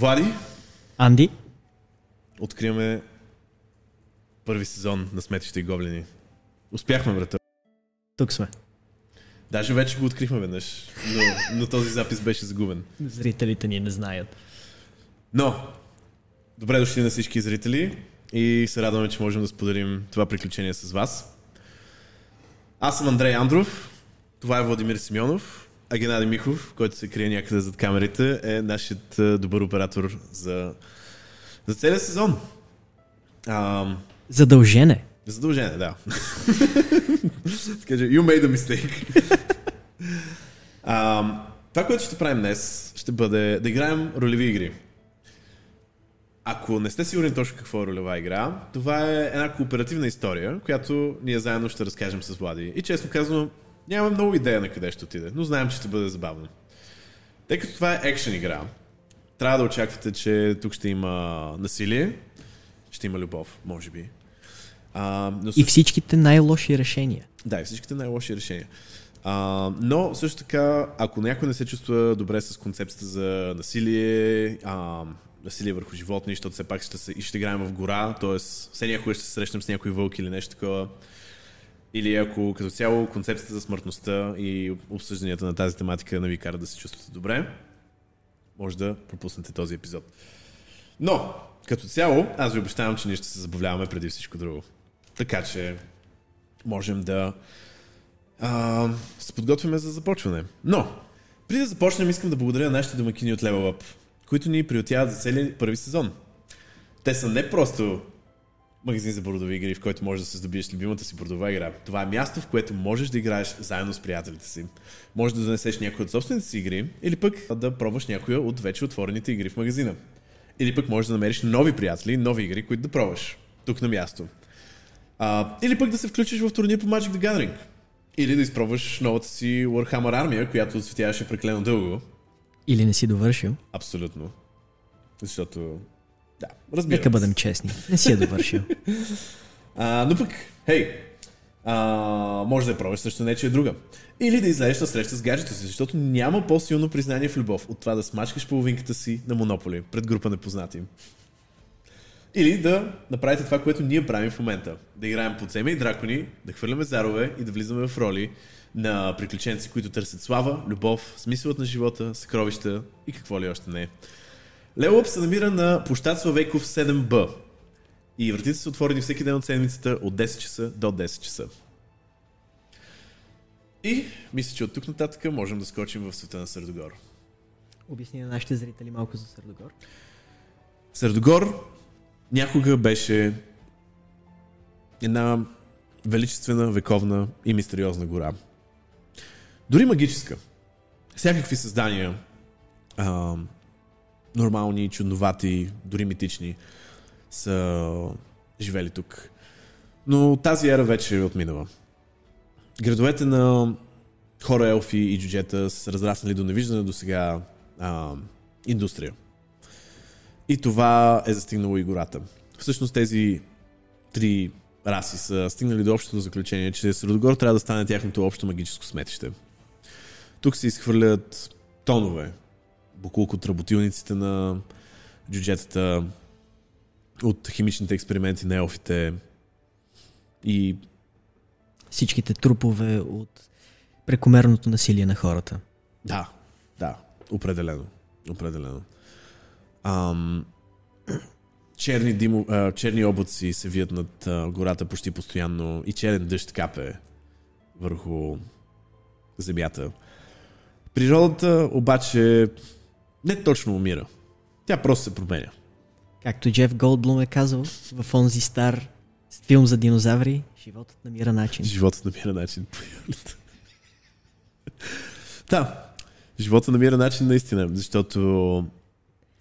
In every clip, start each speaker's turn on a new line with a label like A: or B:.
A: Влади,
B: Анди,
A: откриваме първи сезон на Сметища и гоблини. Успяхме, брата.
B: тук сме.
A: Даже вече го открихме веднъж, но, но този запис беше загубен.
B: Зрителите ни не знаят.
A: Но, добре дошли на всички зрители и се радваме, че можем да споделим това приключение с вас. Аз съм Андрей Андров, това е Владимир Симеонов, а Геннадий Михов, който се крие някъде зад камерите, е нашият е, добър оператор за, за целия сезон. А,
B: Задължен е.
A: задължение, да. Каже, you made a mistake. а, това, което ще правим днес, ще бъде да играем ролеви игри. Ако не сте сигурни точно какво е ролева игра, това е една кооперативна история, която ние заедно ще разкажем с Влади. И честно казано, нямаме много идея на къде ще отиде, но знаем, че ще бъде забавно. Тъй като това е екшен игра, трябва да очаквате, че тук ще има насилие, ще има любов, може би. А, но
B: И всичките най-лоши решения.
A: да, и всичките най-лоши решения. А, но също така, ако някой не се чувства добре с концепцията за насилие, а, насилие върху животни, защото все пак ще, се, ще играем в гора, т.е. все някога ще се срещнем с някой вълк или нещо такова. Или ако като цяло концепцията за смъртността и обсъжданията на тази тематика не ви карат да се чувствате добре, може да пропуснете този епизод. Но, като цяло, аз ви обещавам, че ние ще се забавляваме преди всичко друго. Така че, можем да а, се подготвяме за започване. Но, преди да започнем, искам да благодаря на нашите домакини от Level Up, които ни приютяват за целият първи сезон. Те са не просто магазин за бордови игри, в който можеш да се здобиеш любимата си бордова игра. Това е място, в което можеш да играеш заедно с приятелите си. Може да донесеш някои от собствените си игри, или пък да пробваш някоя от вече отворените игри в магазина. Или пък можеш да намериш нови приятели, нови игри, които да пробваш. Тук на място. А, или пък да се включиш в турнир по Magic the Gathering. Или да изпробваш новата си Warhammer армия, която отсветяваше прекалено дълго.
B: Или не си довършил.
A: Абсолютно. Защото... Да, разбира
B: Нека бъдем честни. Не си е довършил.
A: А, но пък, хей, а, може да я пробваш също нечия е друга. Или да излезеш на среща с гаджето си, защото няма по-силно признание в любов от това да смачкаш половинката си на Монополи пред група непознати. Или да направите това, което ние правим в момента. Да играем подземя и дракони, да хвърляме зарове и да влизаме в роли на приключенци, които търсят слава, любов, смисълът на живота, съкровища и какво ли още не. Level Up се намира на площад Славейков 7B и вратите са отворени всеки ден от седмицата от 10 часа до 10 часа. И мисля, че от тук нататък можем да скочим в света на Сърдогор.
B: Обясни на нашите зрители малко за Сърдогор.
A: Сърдогор някога беше една величествена, вековна и мистериозна гора. Дори магическа. Всякакви създания, нормални, чудновати, дори митични, са живели тук. Но тази ера вече е отминала. Градовете на хора, елфи и джуджета са разраснали до невиждана до сега а, индустрия. И това е застигнало и гората. Всъщност тези три раси са стигнали до общото заключение, че Средогор трябва да стане тяхното общо магическо сметище. Тук се изхвърлят тонове, буклук от работилниците на джуджетата, от химичните експерименти на елфите и
B: Всичките трупове от прекомерното насилие на хората.
A: Да, да, определено. Определено. Ам, черни, димо, а, черни облаци се вият над а, гората почти постоянно и черен дъжд капе върху земята. Природата обаче не точно умира. Тя просто се променя.
B: Както Джеф Голдблум е казал в онзи стар филм за динозаври, животът намира начин.
A: Животът намира начин. да, живота намира начин наистина, защото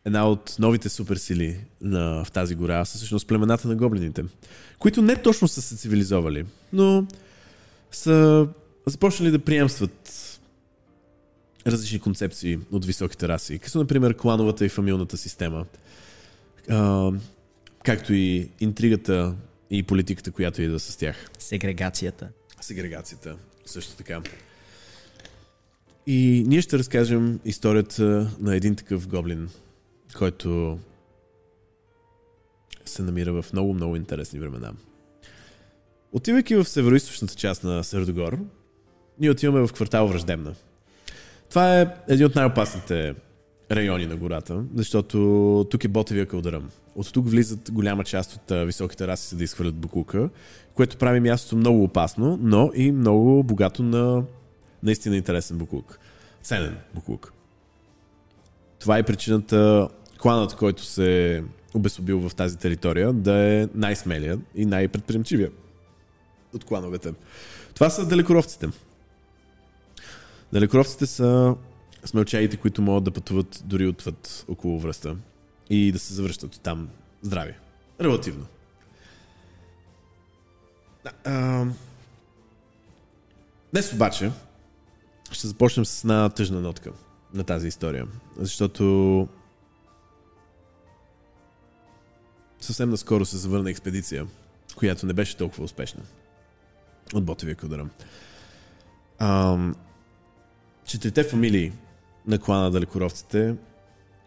A: една от новите суперсили на, в тази гора са всъщност племената на гоблините, които не точно са се цивилизовали, но са започнали да приемстват различни концепции от високите раси, като например клановата и фамилната система, а, както и интригата и политиката, която идва с тях.
B: Сегрегацията.
A: Сегрегацията също така. И ние ще разкажем историята на един такъв гоблин, който се намира в много, много интересни времена. Отивайки в северо част на Сърдогор, ние отиваме в квартал Враждебна. Това е един от най-опасните райони на гората, защото тук е Ботевия кълдъръм. От тук влизат голяма част от високите раси, да изхвърлят букука, което прави мястото много опасно, но и много богато на наистина интересен букук. Ценен букук. Това е причината кланът, който се обесобил в тази територия, да е най-смелия и най-предприемчивия от клановете. Това са далекоровците. Далекоровците са смелчаите, които могат да пътуват дори отвъд около връста и да се завръщат там здрави. Релативно. А, днес обаче ще започнем с една тъжна нотка на тази история, защото съвсем наскоро се завърна експедиция, която не беше толкова успешна от Ботевия Кълдъръм. Четирите фамилии на клана далекоровците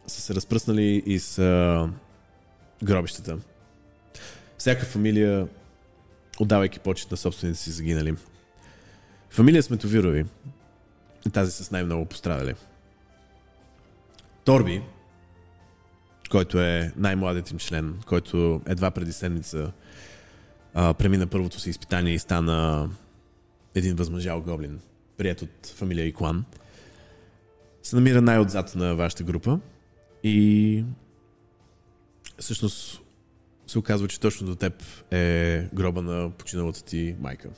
A: са се разпръснали и с гробищата. Всяка фамилия отдавайки почет на собствените си загинали. Фамилия Сметовирови тази с най-много пострадали. Торби, който е най-младият им член, който едва преди седмица а, премина първото си изпитание и стана един възмъжал гоблин, прият от фамилия Иклан, се намира най-отзад на вашата група и всъщност се оказва, че точно до теб е гроба на починалата ти майка.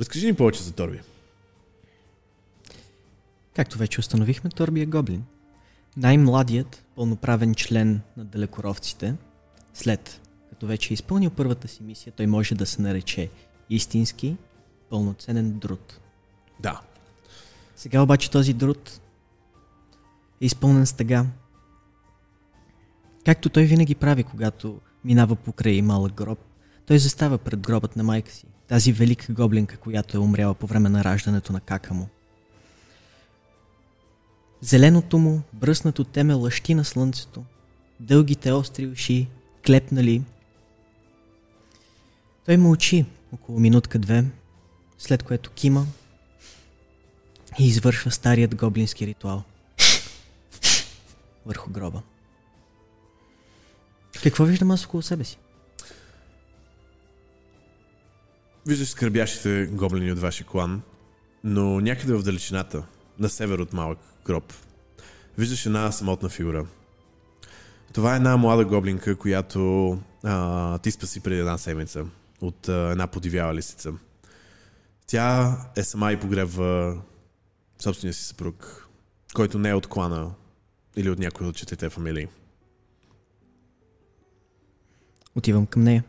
A: Разкажи ни повече за Торби.
B: Както вече установихме, Торби е гоблин. Най-младият пълноправен член на далекоровците, след като вече е изпълнил първата си мисия, той може да се нарече истински пълноценен друд.
A: Да.
B: Сега обаче този друд е изпълнен с тъга. Както той винаги прави, когато минава покрай малък гроб, той застава пред гробът на майка си, тази велика гоблинка, която е умряла по време на раждането на кака му. Зеленото му, бръснато теме лъщи на слънцето, дългите остри уши, клепнали. Той мълчи около минутка-две, след което кима и извършва старият гоблински ритуал върху гроба. Какво виждам аз около себе си?
A: Виждаш скърбящите гоблини от вашия клан, но някъде в далечината, на север от малък гроб, виждаш една самотна фигура. Това е една млада гоблинка, която а, ти спаси преди една седмица от а, една подивяла лисица. Тя е сама и погребва собствения си съпруг, който не е от клана или от някой от четирите фамилии.
B: Отивам към нея.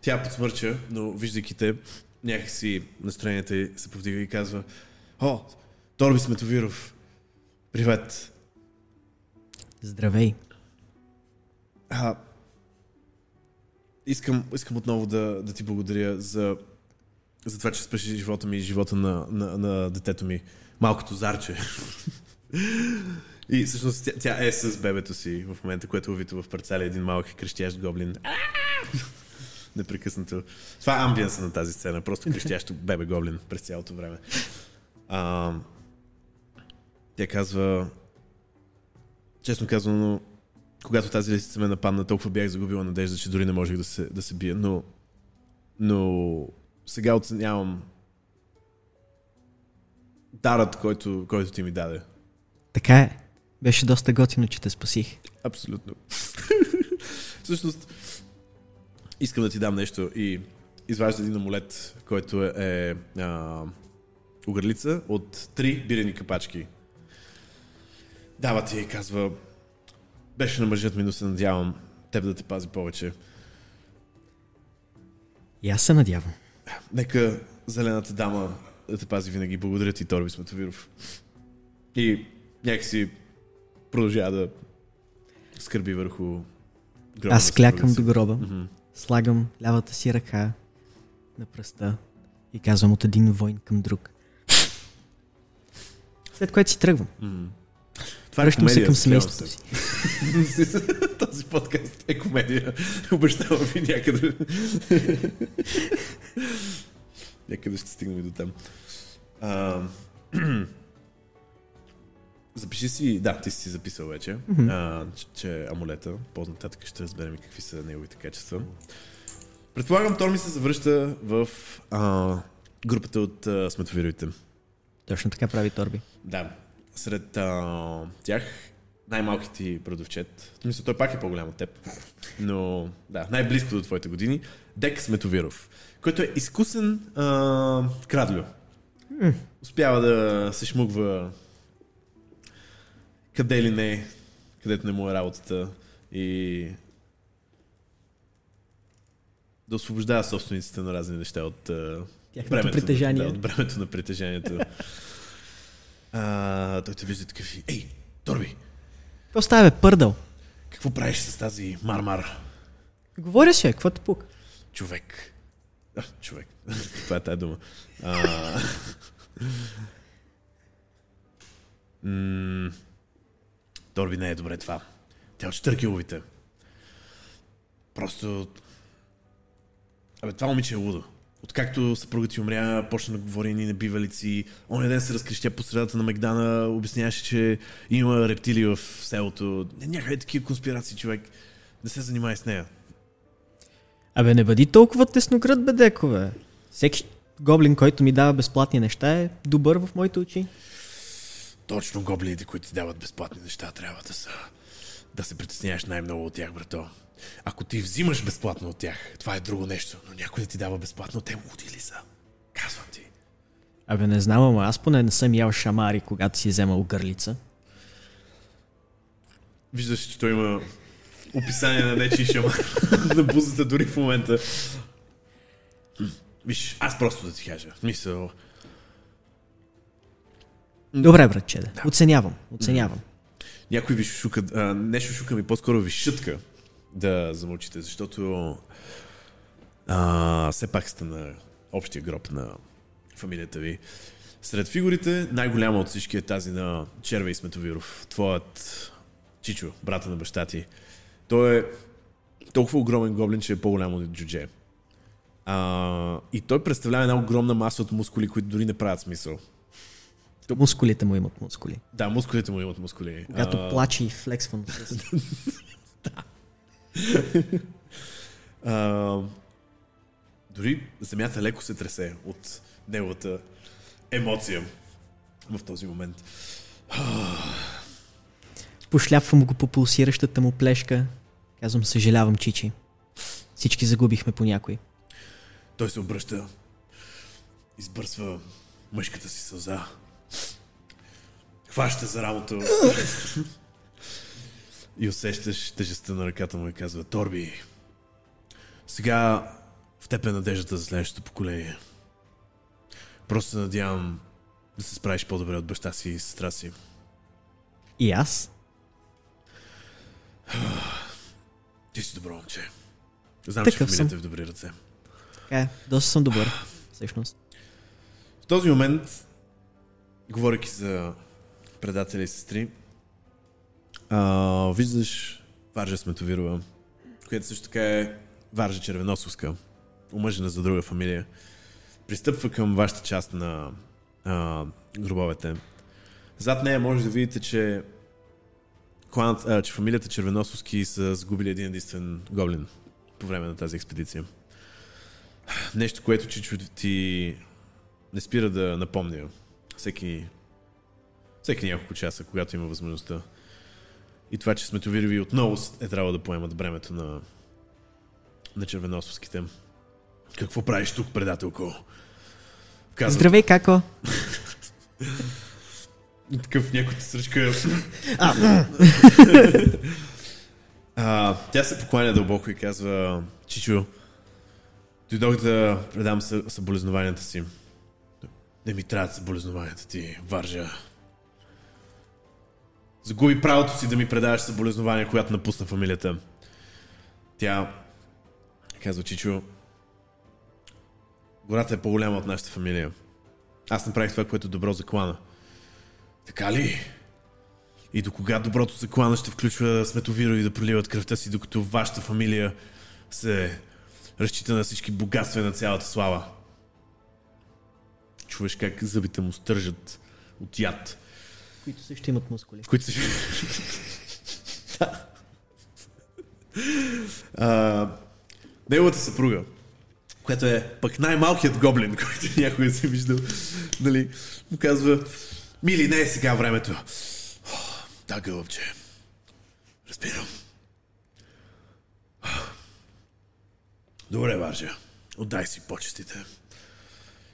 A: Тя подсмърча, но виждайки те, някакси настроението й се повдига и казва О, Торби Сметовиров, привет.
B: Здравей.
A: А, искам, искам отново да, да ти благодаря за, за това, че спеши живота ми и живота на, на, на детето ми. Малкото зарче. И всъщност тя, тя е с бебето си в момента, което е увито в парцаля един малък крещящ гоблин. Непрекъснато. Това е амбиенса на тази сцена. Просто крещящо бебе гоблин през цялото време. А, тя казва... Честно казано, когато тази лисица ме нападна, толкова бях загубила надежда, че дори не можех да се, да се бия. Но, но сега оценявам дарът, който, който ти ми даде.
B: Така е. Беше доста готино, че те спасих.
A: Абсолютно. Всъщност, искам да ти дам нещо и изважда един амулет, който е, а, огърлица от три бирени капачки. Дава ти и казва, беше на мъжът ми, но се надявам теб да те пази повече.
B: И аз се надявам.
A: Нека зелената дама да те пази винаги. Благодаря ти, Торби Сметовиров. И някакси продължава да скърби върху
B: гроба. Аз клякам до гроба, mm-hmm. слагам лявата си ръка на пръста и казвам от един войн към друг. След което си тръгвам.
A: Mm-hmm. Това
B: Връщам се
A: комедия,
B: към семейството
A: се.
B: си.
A: Този подкаст е комедия. Обещавам ви някъде. някъде ще стигнем и до там. А, Запиши си, да, ти си записал вече, а, че, че амулета, по-нататък ще разберем какви са неговите качества. Предполагам, Тор ми се завръща в а, групата от а, сметовировите.
B: Точно така прави Торби.
A: Да. Сред а, тях най-малкият ти продавчет, мисля, той пак е по-голям от теб, но да, най-близко до твоите години, Дек Сметовиров, който е изкусен а, крадлю. Успява да се шмугва къде ли не, където не му е работата и да освобождава собствениците на разни неща от а,
B: притежание.
A: Да, от бремето на притежанието. а, той те вижда такъв и, ей, Торби,
B: Какво става, бе, пърдъл?
A: какво правиш с тази мармар?
B: Говоря си, бе, какво те пука?
A: Човек. А, човек. Това е тази дума. А... М, Торби не е добре това. Тя от Штъркиловите. Просто... Абе, това момиче е лудо. Откакто съпругът ти умря, почна да говори ни небивалици. Оня ден се разкрещя по средата на Мегдана, обясняваше, че има рептили в селото. Някъде такива конспирации, човек. Не се занимай с нея.
B: Абе, не бъди толкова тесноград, бе, деко, бе. Всеки гоблин, който ми дава безплатни неща е добър в моите очи.
A: Точно гоблините, които ти дават безплатни неща, трябва да са... Да се притесняваш най-много от тях, брато. Ако ти взимаш безплатно от тях, това е друго нещо. Но някой да ти дава безплатно, те луди ли са? Казвам ти.
B: Абе, не знам, ама аз поне не съм ял шамари, когато си вземал гърлица.
A: Виждаш, че той има описание на нечи шамар на бузата дори в момента. Виж, аз просто да ти кажа. Мисъл,
B: Добре, братче, да. Оценявам, оценявам.
A: някой ви шука, а, не шука ми, по-скоро ви шутка да замълчите, защото а, все пак сте на общия гроб на фамилията ви. Сред фигурите най-голяма от всички е тази на Червей Сметовиров, твоят Чичо, брата на баща ти. Той е толкова огромен гоблин, че е по-голям от джудже. А, и той представлява една огромна маса от мускули, които дори не правят смисъл.
B: Мускулите му имат мускули.
A: Да, мускулите му имат мускули.
B: Когато
A: А,
B: плаче и флексвам с...
A: А, дори земята леко се тресе от неговата емоция в този момент.
B: Пошляпвам го по пулсиращата му плешка. Казвам, съжалявам, Чичи. Всички загубихме по някой.
A: Той се обръща, избърсва мъжката си сълза, хваща за рамото и усещаш тежестта на ръката му и казва Торби, сега в теб е надеждата за следващото поколение. Просто се надявам да се справиш по-добре от баща си и сестра си.
B: И аз?
A: Ти си добро момче. Знам,
B: Такъв
A: че фамилията е в добри ръце.
B: Така е, доста съм добър, всъщност.
A: В този момент, говоряки за предатели и сестри, а, виждаш Варжа Сметовирова, която също така е Варжа Червеносовска, омъжена за друга фамилия. Пристъпва към вашата част на а, гробовете. Зад нея може да видите, че, кланът, а, че фамилията Червеносовски са сгубили един единствен гоблин по време на тази експедиция. Нещо, което Чичо ти не спира да напомня всеки, всеки няколко часа, когато има възможността. И това, че сметовирови отново е трябвало да поемат бремето на, на червеносовските. Какво правиш тук, предателко? Казва
B: Здравей, како!
A: Такъв някой те сръчка. а, тя се покланя дълбоко и казва, Чичо, дойдох да предам съ- съболезнованията си. Не ми трябват съболезнованията ти, Варжа. Загуби правото си да ми предаваш съболезнования, когато напусна фамилията. Тя казва, Чичо, гората е по-голяма от нашата фамилия. Аз направих това, което е добро за клана. Така ли? И до кога доброто заклана ще включва сметовирови да проливат кръвта си, докато вашата фамилия се разчита на всички богатства и на цялата слава. Чуваш как зъбите му стържат от яд.
B: Които също имат мускули.
A: Които. Да. а, неговата съпруга, която е пък най-малкият гоблин, който някой си виждал, нали, му казва, мили, не е сега времето. О, да, гълъбче. Разбирам. Добре, Варжа. Отдай си почестите.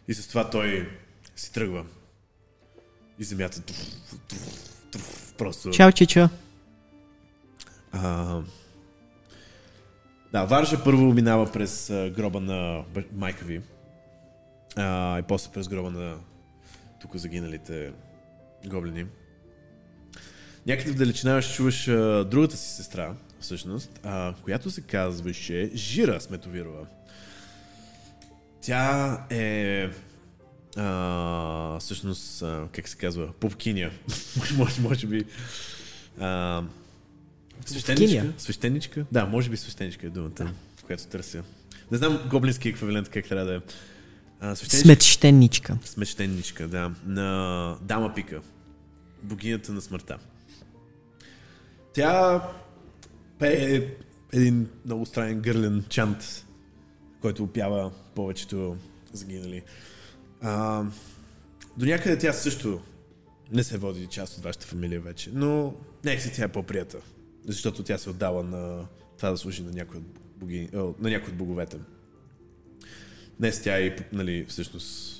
A: И с това той си тръгва. И земята просто...
B: Чао, Чичо.
A: А, да, Варжа първо минава през гроба на майка ви. А, и после през гроба на тук загиналите гоблини. Някъде в далечина ще чуваш а, другата си сестра, всъщност, а, която се казваше Жира Сметовирова. Тя е а, всъщност, а, как се казва, попкиня. може, може би. А, свещеничка? Свещеничка? Да, може би свещеничка е думата, която търся. Не знам гоблински еквивалент как трябва да е. А, свещеничка?
B: Сметщенничка.
A: Смещеничка, да. На Дама Пика. Богинята на смъртта. Тя пее един много странен гърлен чант, който опява повечето загинали. А, до някъде тя също не се води част от вашата фамилия вече, но нека си тя е по-прията, защото тя се отдава на това да служи на някой от, боги, о, на някой от боговете. Днес тя и, нали, всъщност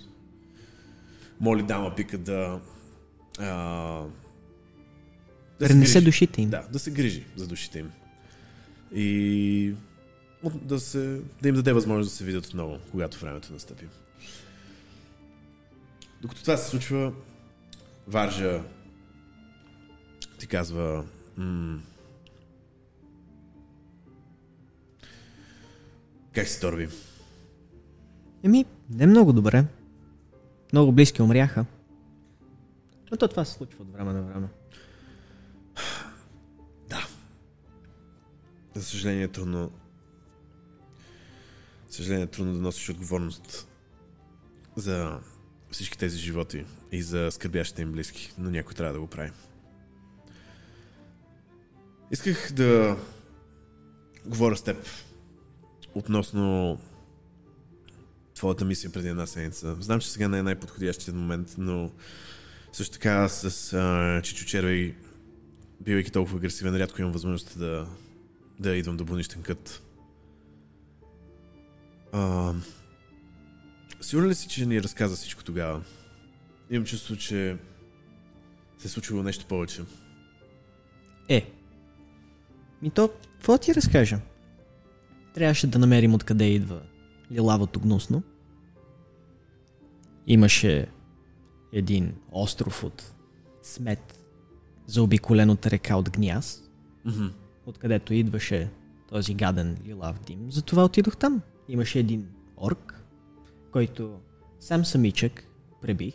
A: моли дама пика да а,
B: Да
A: се
B: ренесе
A: грижи.
B: душите им.
A: Да, да се грижи за душите им. И да, се, да им даде възможност да се видят отново, когато времето настъпи. Докато това се случва, Варжа ти казва м- как си Торби?
B: Еми, не много добре. Много близки умряха. Но то това се случва от време на време.
A: За съжаление е трудно. За съжаление е трудно да носиш отговорност за всички тези животи и за скърбящите им близки, но някой трябва да го прави. Исках да говоря с теб относно твоята мисия преди една седмица. Знам, че сега не е най-подходящият момент, но също така с а, Чичо Червей, бивайки толкова агресивен, рядко имам възможност да, да идвам до бунищен кът. А, сигурен ли си, че ни разказа всичко тогава? Имам чувство, че се е случило нещо повече.
B: Е. Ми то, какво ти разкажа? Трябваше да намерим откъде идва лилавото гнусно. Имаше един остров от смет, заобиколен от река от гняз,
A: Мгм.
B: откъдето идваше този гаден лилав дим. Затова отидох там. Имаше един орк, който сам самичък пребих.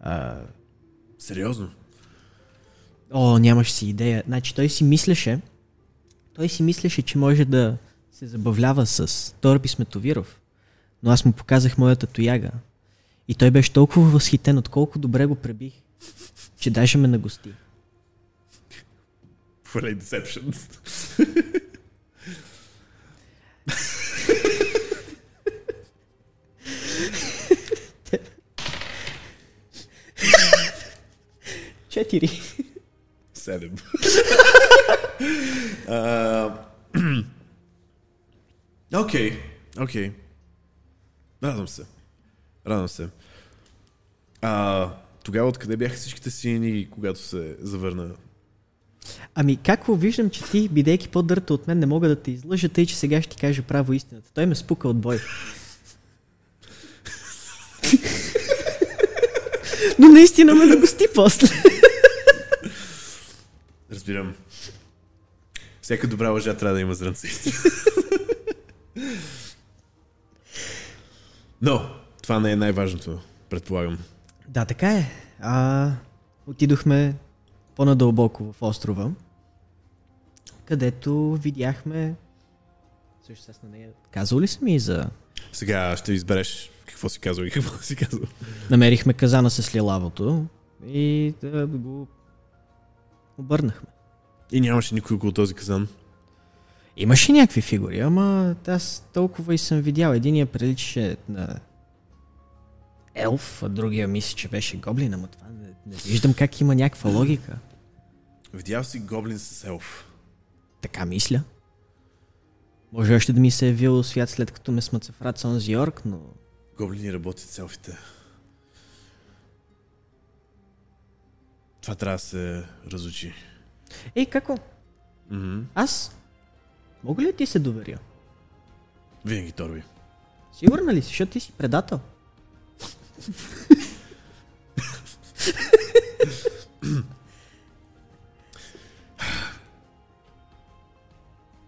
B: А,
A: Сериозно?
B: О, нямаш си идея. Значи той си мислеше, той си мислеше, че може да се забавлява с Торби Сметовиров. Но аз му показах моята тояга. И той беше толкова възхитен от колко добре го пребих, че даже ме нагости.
A: Full
B: Четири.
A: Седем. Окей, окей. Радвам се. Радвам се. А, тогава откъде бяха всичките сини, когато се завърна?
B: Ами, какво виждам, че ти, бидейки по-дърта от мен, не мога да те излъжа, тъй че сега ще ти кажа право истината. Той ме спука от бой. Но наистина ме нагости после.
A: Разбирам. Всяка добра лъжа трябва да има зрънце. Но, това не е най-важното, предполагам.
B: Да, така е. А, отидохме по-надълбоко в острова, където видяхме... Също с на нея... Казал ли съм и за...
A: Сега ще избереш какво си казал и какво си казал.
B: Намерихме казана с лилавото и да го обърнахме.
A: И нямаше никой около този казан.
B: Имаше някакви фигури, ама аз толкова и съм видял. Единия приличаше на елф, а другия мисля, че беше гоблин, ама това не, не виждам как има някаква логика.
A: Видял си гоблин с елф.
B: Така мисля. Може още да ми се е вил свят след като ме рад с онзи Йорк, но...
A: Гоблини работят с елфите. Това трябва да се разучи.
B: Ей, како?
A: Мгм.
B: Аз мога ли ти се доверя?
A: Винаги Торби.
B: Сигурна ли си, защото ти си предател?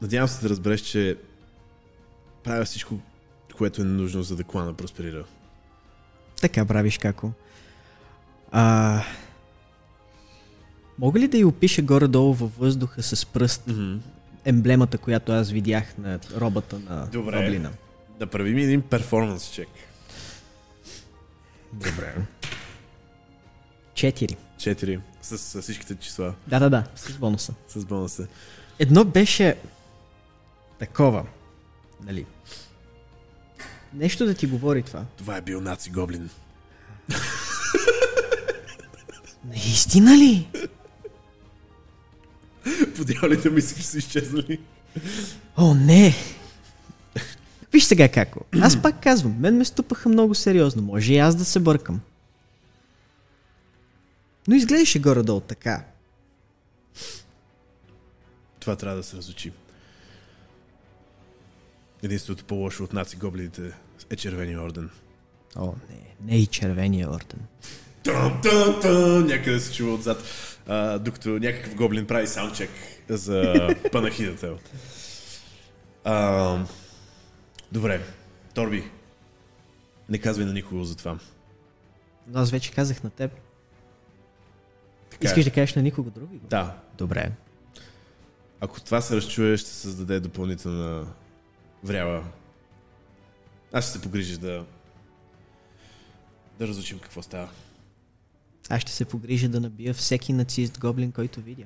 A: Надявам се да разбереш, че правя всичко, което е нужно, за да клана просперира.
B: Така правиш како. А... Мога ли да й опиша горе-долу във въздуха с пръст
A: Мгм.
B: емблемата, която аз видях на робата на
A: Добре.
B: гоблина?
A: Да правим един перформанс чек.
B: Добре. Четири.
A: Четири. С, с всичките числа.
B: Да, да, да, с бонуса.
A: С бонуса.
B: Едно беше такова, нали? Нещо да ти говори това.
A: Това е бил наци гоблин.
B: Наистина ли?
A: Подялите ми си са изчезнали.
B: О, не! Виж сега како. Аз пак казвам, мен ме ступаха много сериозно. Може и аз да се бъркам. Но изглеждаше горе-долу така.
A: Това трябва да се разучи. Единственото по-лошо от наци гоблините е червения орден.
B: О, не. Не и червения орден.
A: Тъм, тъм, тъм, някъде се чува отзад. А, докато някакъв гоблин прави саундчек за панахидата. А, добре, Торби, не казвай на никого за това.
B: Но аз вече казах на теб.
A: Така
B: Искаш
A: е.
B: да кажеш на никого други?
A: Да,
B: Добре.
A: ако това се разчуе, ще създаде допълнителна врява. Аз ще се погрижа да да разучим какво става.
B: Аз ще се погрижа да набия всеки нацист гоблин, който видя.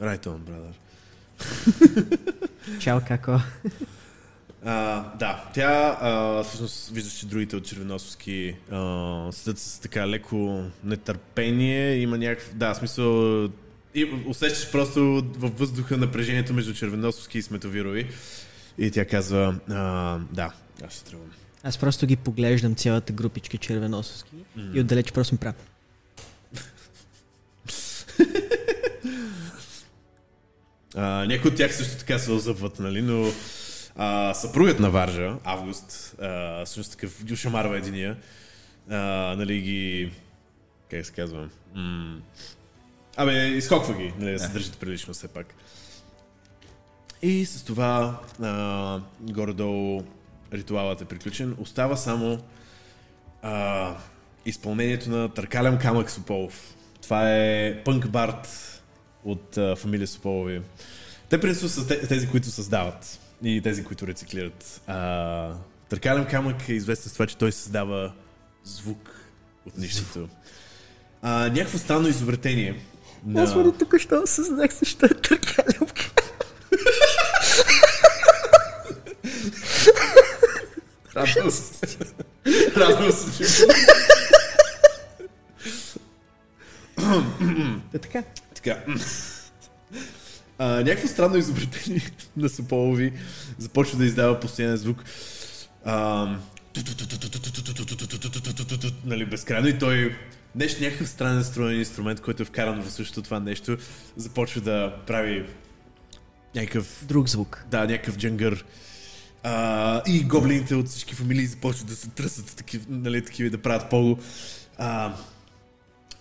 A: Right on, brother.
B: Чао, како?
A: А, да, тя а, всъщност виждаш, че другите от червеносовски седят с така леко нетърпение. Има някакъв... Да, смисъл... И усещаш просто във въздуха напрежението между червеносовски и сметовирови. И тя казва, а, да, аз ще тръгвам.
B: Аз просто ги поглеждам цялата групичка червеносовски и отдалеч просто ми правя.
A: А, някои от тях също така се озъбват, нали, но а, съпругът на Варжа, Август, а, също такъв Дюшамарва единия, а, нали ги... Как се казва? М- Абе, изхоква ги, нали, да се държат прилично все пак. И с това а, горе-долу ритуалът е приключен. Остава само а, изпълнението на Търкалям камък Сополов. Това е пънк бард от а, фамилия Сополови. Те принципно са те- тези, които създават и тези, които рециклират. А, Търкалям камък е известен с това, че той създава звук от нищото. А, някакво странно изобретение. На...
B: тук що осъзнах защо е търкалям.
A: Се, че...
B: Да, така.
A: Така. А, някакво странно изобретение на Сополови започва да издава постоянен звук. А, нали, безкрайно и той нещо, някакъв странен строен инструмент, който е вкаран в същото това нещо, започва да прави някакъв
B: Друг звук.
A: да, някакъв джангър. А, и гоблините от всички фамилии започват да се тръсат такива, нали, такива да правят поло. А,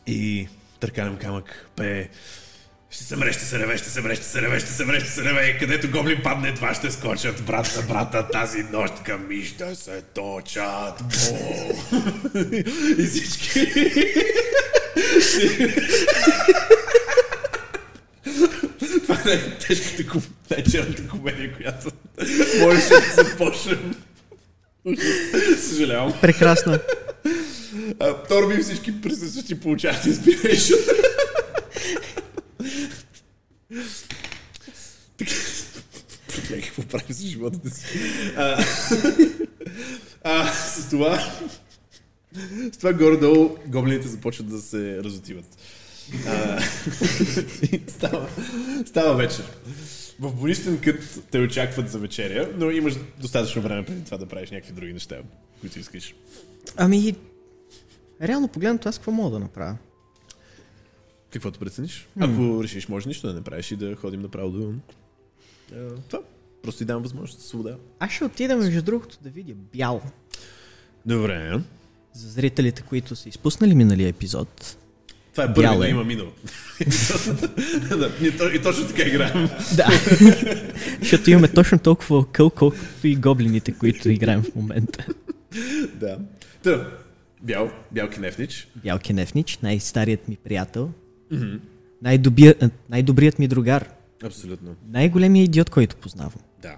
A: и търкалям камък пее. Ще се мре, ще се реве, ще се мре, ще се реве, ще се мре, ще се реве. Където гоблин падне, два ще скочат. Брат за брата тази нощ към ще се точат. Бо. и всички... Най-тежката, най-черната комедия, която можеше да започнем. Съжалявам.
B: Прекрасно.
A: А, Торби всички присъстващи получават. Така, Така, какво правим с живота си? А, а, с това с това горе-долу гоблините започват да се разотиват. А, става, става вечер. В Борищен кът те очакват за вечеря, но имаш достатъчно време преди това да правиш някакви други неща, които искаш.
B: Ами, реално погледнато аз какво мога да направя?
A: Каквото прецениш. Ако решиш, може нищо да не правиш и да ходим направо до... Това. Просто ти дам възможност за свобода.
B: Аз ще отида между другото да видя бял.
A: Добре.
B: За зрителите, които са изпуснали миналия епизод.
A: Това е първи,
B: е.
A: да има минало. да, ние и точно така играем.
B: Да. Защото имаме точно толкова къл, колкото и гоблините, които играем в момента.
A: да. Та, бял, бял кенефнич.
B: Бял Кенефнич, най-старият ми приятел. Най-добия, а, най-добрият ми другар.
A: Абсолютно.
B: Най-големият идиот, който познавам.
A: Да.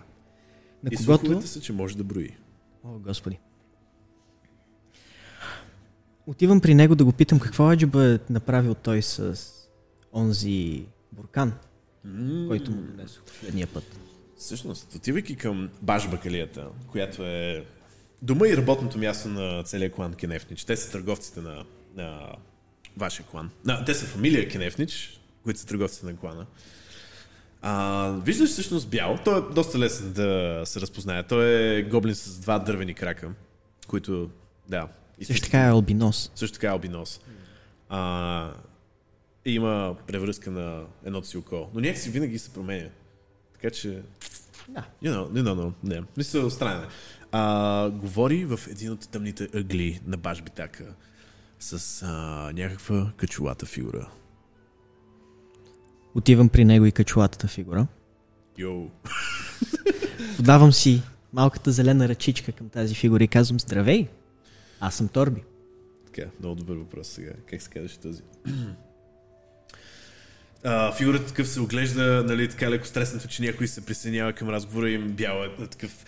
B: На
A: и
B: когото...
A: са, че може да брои.
B: О, господи. Отивам при него да го питам какво аджиба е направил той с онзи буркан, който му донесох последния път.
A: Всъщност, отивайки към баш бакалията, която е дома и работното място на целия клан Кенефнич. Те са търговците на, на вашия клан. На, те са фамилия Кенефнич, които са търговците на клана. А, виждаш всъщност бял. Той е доста лесен да се разпознае. Той е гоблин с два дървени крака, които, да.
B: Също така е албинос.
A: Също така е албинос. А, и има превръзка на едното си око. Но някакси винаги се променя. Така че
B: Да.
A: You know, you know, no, не. Мисля, странен е. А, говори в един от тъмните ъгли на баш битака с а, някаква качулата фигура.
B: Отивам при него и качулатата фигура.
A: Йоу.
B: Подавам си малката зелена ръчичка към тази фигура и казвам Здравей! Аз съм Торби.
A: Така, много добър въпрос сега. Как се казваше този? А, фигурата такъв се оглежда, нали, така леко стреснато, че някой се присъединява към разговора им бял е такъв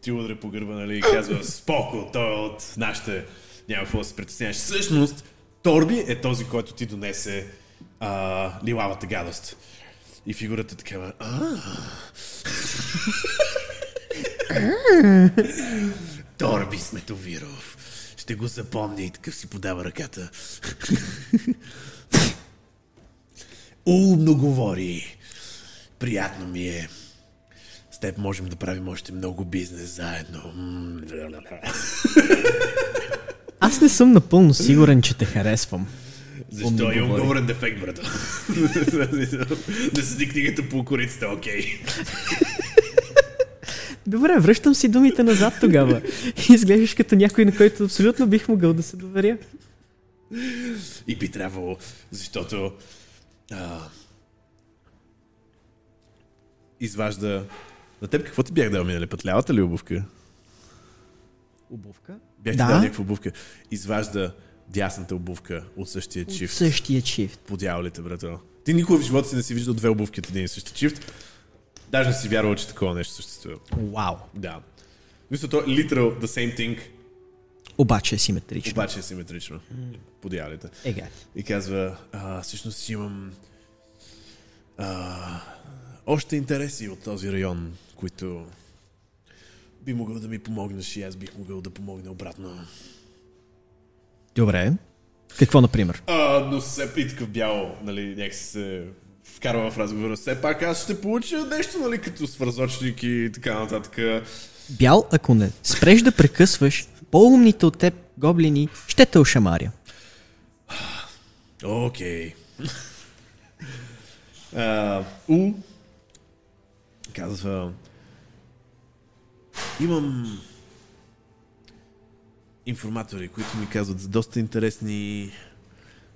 A: ти удря по гърба, нали, и казва споко, той е от нашите, няма какво да се притесняваш. Всъщност, Торби е този, който ти донесе а, лилавата гадост. И фигурата такава, а Торби Сметовиров. Ще го запомня и такъв си подава ръката. Умно говори. Приятно ми е. С теб можем да правим още много бизнес заедно.
B: Аз не съм напълно сигурен, че те харесвам.
A: Защо
B: Умно
A: имам
B: говори.
A: говорен дефект, брато? да седи книгата по корицата, окей.
B: Добре, връщам си думите назад тогава. Изглеждаш като някой, на който абсолютно бих могъл да се доверя.
A: И би трябвало, защото а, изважда... На теб какво ти бях дал минали път? Лявата ли обувка?
B: Обувка?
A: Бях ти
B: Да.
A: дал някаква обувка. Изважда дясната обувка от същия
B: От
A: чифт.
B: същия чифт.
A: По дяволите, брато. Ти никога в живота си не си виждал две обувки от един и същи чифт. Даже не си вярвал, че такова нещо съществува.
B: Вау.
A: Да. Мисля, то е literal the same thing,
B: Обаче е симетрично.
A: обаче е симетрично. По дяволите.
B: Ега.
A: И казва, а, всъщност имам а, още интереси от този район, които би могъл да ми помогнеш и аз бих могъл да помогна обратно.
B: Добре. Какво, например?
A: А, но все и такъв бял, нали, някакси се вкарва в разговора. Все пак аз ще получа нещо, нали, като свързочник и така нататък.
B: Бял, ако не спреш да прекъсваш, по-умните от теб гоблини ще те ошамаря.
A: Окей. А, У казва Имам информатори, които ми казват за доста интересни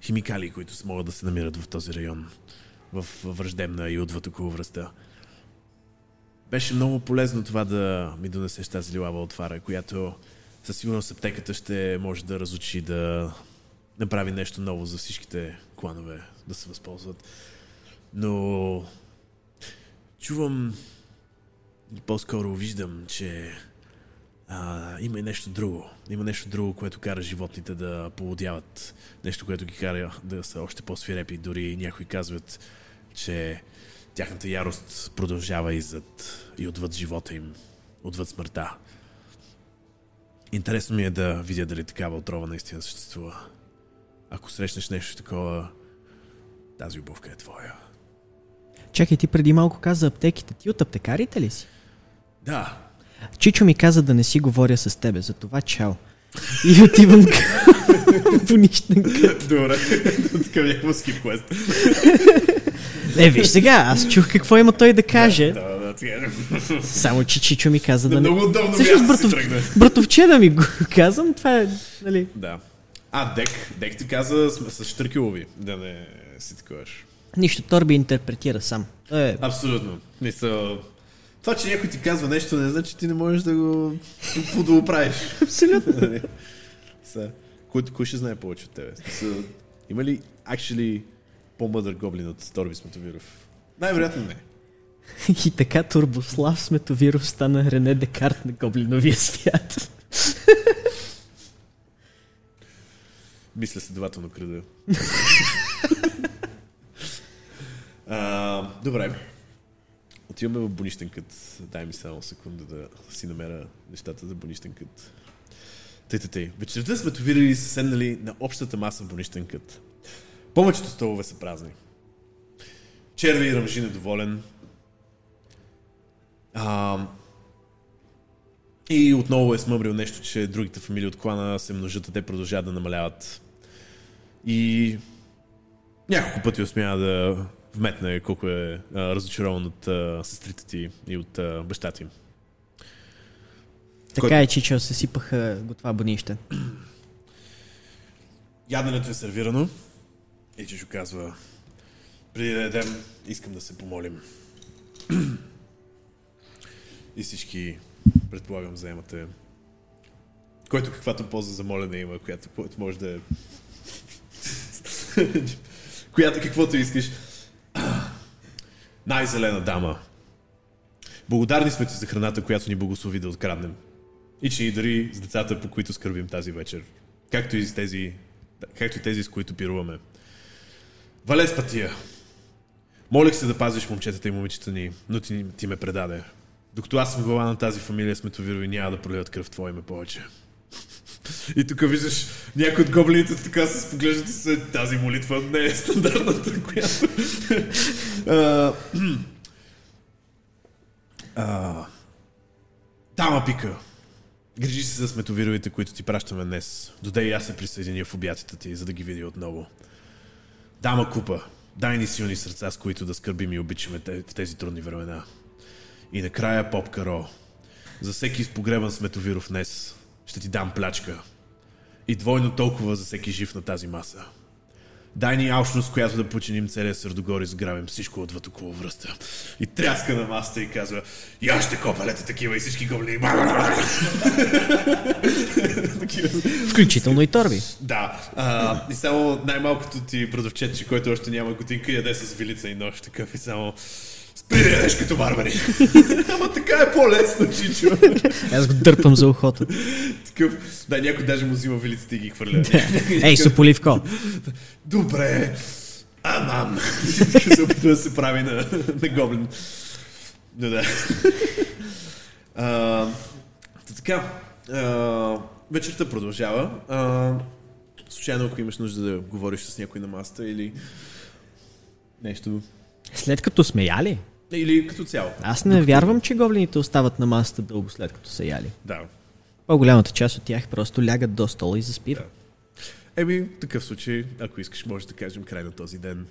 A: химикали, които могат да се намират в този район. В враждебна и отвъд около връста. Беше много полезно това да ми донесеш тази лилава отвара, която със сигурност аптеката ще може да разучи да направи нещо ново за всичките кланове да се възползват. Но чувам и по-скоро виждам, че а, има и нещо друго. Има нещо друго, което кара животните да поводяват. Нещо, което ги кара да са още по-свирепи. Дори някои казват, че тяхната ярост продължава и, зад, и отвъд живота им, отвъд смъртта. Интересно ми е да видя дали такава отрова наистина съществува. Ако срещнеш нещо такова, тази обувка е твоя.
B: Чакай, ти преди малко каза аптеките. Ти от аптекарите ли си?
A: Да,
B: Чичо ми каза да не си говоря с тебе, за това чао. И отивам по нищен кът.
A: добре. Такъв някакъв квест.
B: Е, виж сега, аз чух какво има той да каже.
A: Да, да, така.
B: Само, че Чичо ми каза да не...
A: много удобно
B: Всъщност, братов...
A: тръгна.
B: братовче да ми го казвам, това е, нали...
A: Да. А, Дек. Дек ти каза с, с Штъркилови, да не си таковаш.
B: Нищо, Торби интерпретира сам. Е,
A: Абсолютно. Мисля, това, че някой ти казва нещо, не значи, ти не можеш да го подоправиш.
B: абсолютно.
A: Са, кой, кой ще знае повече от тебе? Са, има ли actually по-мъдър гоблин от Торби Сметовиров? Най-вероятно не.
B: И така Турбослав Сметовиров стана Рене Декарт на гоблиновия свят.
A: Мисля следователно кръда. а, добре. Отиваме в Бонищен кът. Дай ми само секунда да си намеря нещата за Бонищен кът. Тъй, тъй, тъй. Вечерта сме товирали и се седнали на общата маса в Бонищен кът. Повечето столове са празни. Черви и Ръмжин е доволен. А, и отново е смъмрил нещо, че другите фамилии от клана се множат, а те продължават да намаляват. И няколко пъти усмя да вметне колко е а, разочарован от а, сестрите ти и от а, баща ти.
B: Така е, Чичо, се сипаха готва бонище.
A: Яденето е сервирано и Чичо казва преди да ядем, искам да се помолим. и всички, предполагам, заемате който каквато полза за молене има, която, която може да е която каквото искаш. Най-зелена дама. Благодарни сме ти за храната, която ни благослови да откраднем. И че ни дари с децата, по които скърбим тази вечер. Както и с тези, както и тези, с които пируваме. Валес пътия. Молих се да пазиш момчетата и момичета ни, но ти, ти ме предаде. Докато аз съм глава на тази фамилия, сме товирови, няма да проливат кръв твое име повече. И тук виждаш някои от гоблините така се поглеждат и се тази молитва не е стандартната, която... А, а, Дама пика. Грижи се за сметовировите, които ти пращаме днес. Додай и аз се присъединя в обятията ти, за да ги видя отново. Дама купа. Дай ни силни сърца, с които да скърбим и обичаме в тези трудни времена. И накрая поп Каро. За всеки изпогребан сметовиров днес ще ти дам плячка. И двойно толкова за всеки жив на тази маса. Дай ни алчност, която да починим целия сърдогор и сграбим всичко отвъд около връста. И тряска на масата и казва, и аз ще копа лета такива и всички гоблини.
B: Включително и Торби.
A: Да. А, и само най-малкото ти продавчетче, който още няма готинка, яде с вилица и нощ такъв и само Ядеш като варвари. Ама така е по-лесно, чичо.
B: Аз го дърпам за ухото.
A: Такъв, да, някой даже му взима вилиците и ги хвърля.
B: Ей, Сополивко.
A: Добре. Амам. се опитва да се прави на, на гоблин. Но да. А, та така. А, вечерта продължава. А, случайно, ако имаш нужда да говориш с някой на масата или нещо.
B: След като сме яли?
A: Или като цяло.
B: Аз не вярвам, че гоблините остават на масата дълго след като са яли.
A: Да.
B: По-голямата част от тях просто лягат до стола и заспиват.
A: Еми, в такъв случай, ако искаш, може да кажем край на този ден.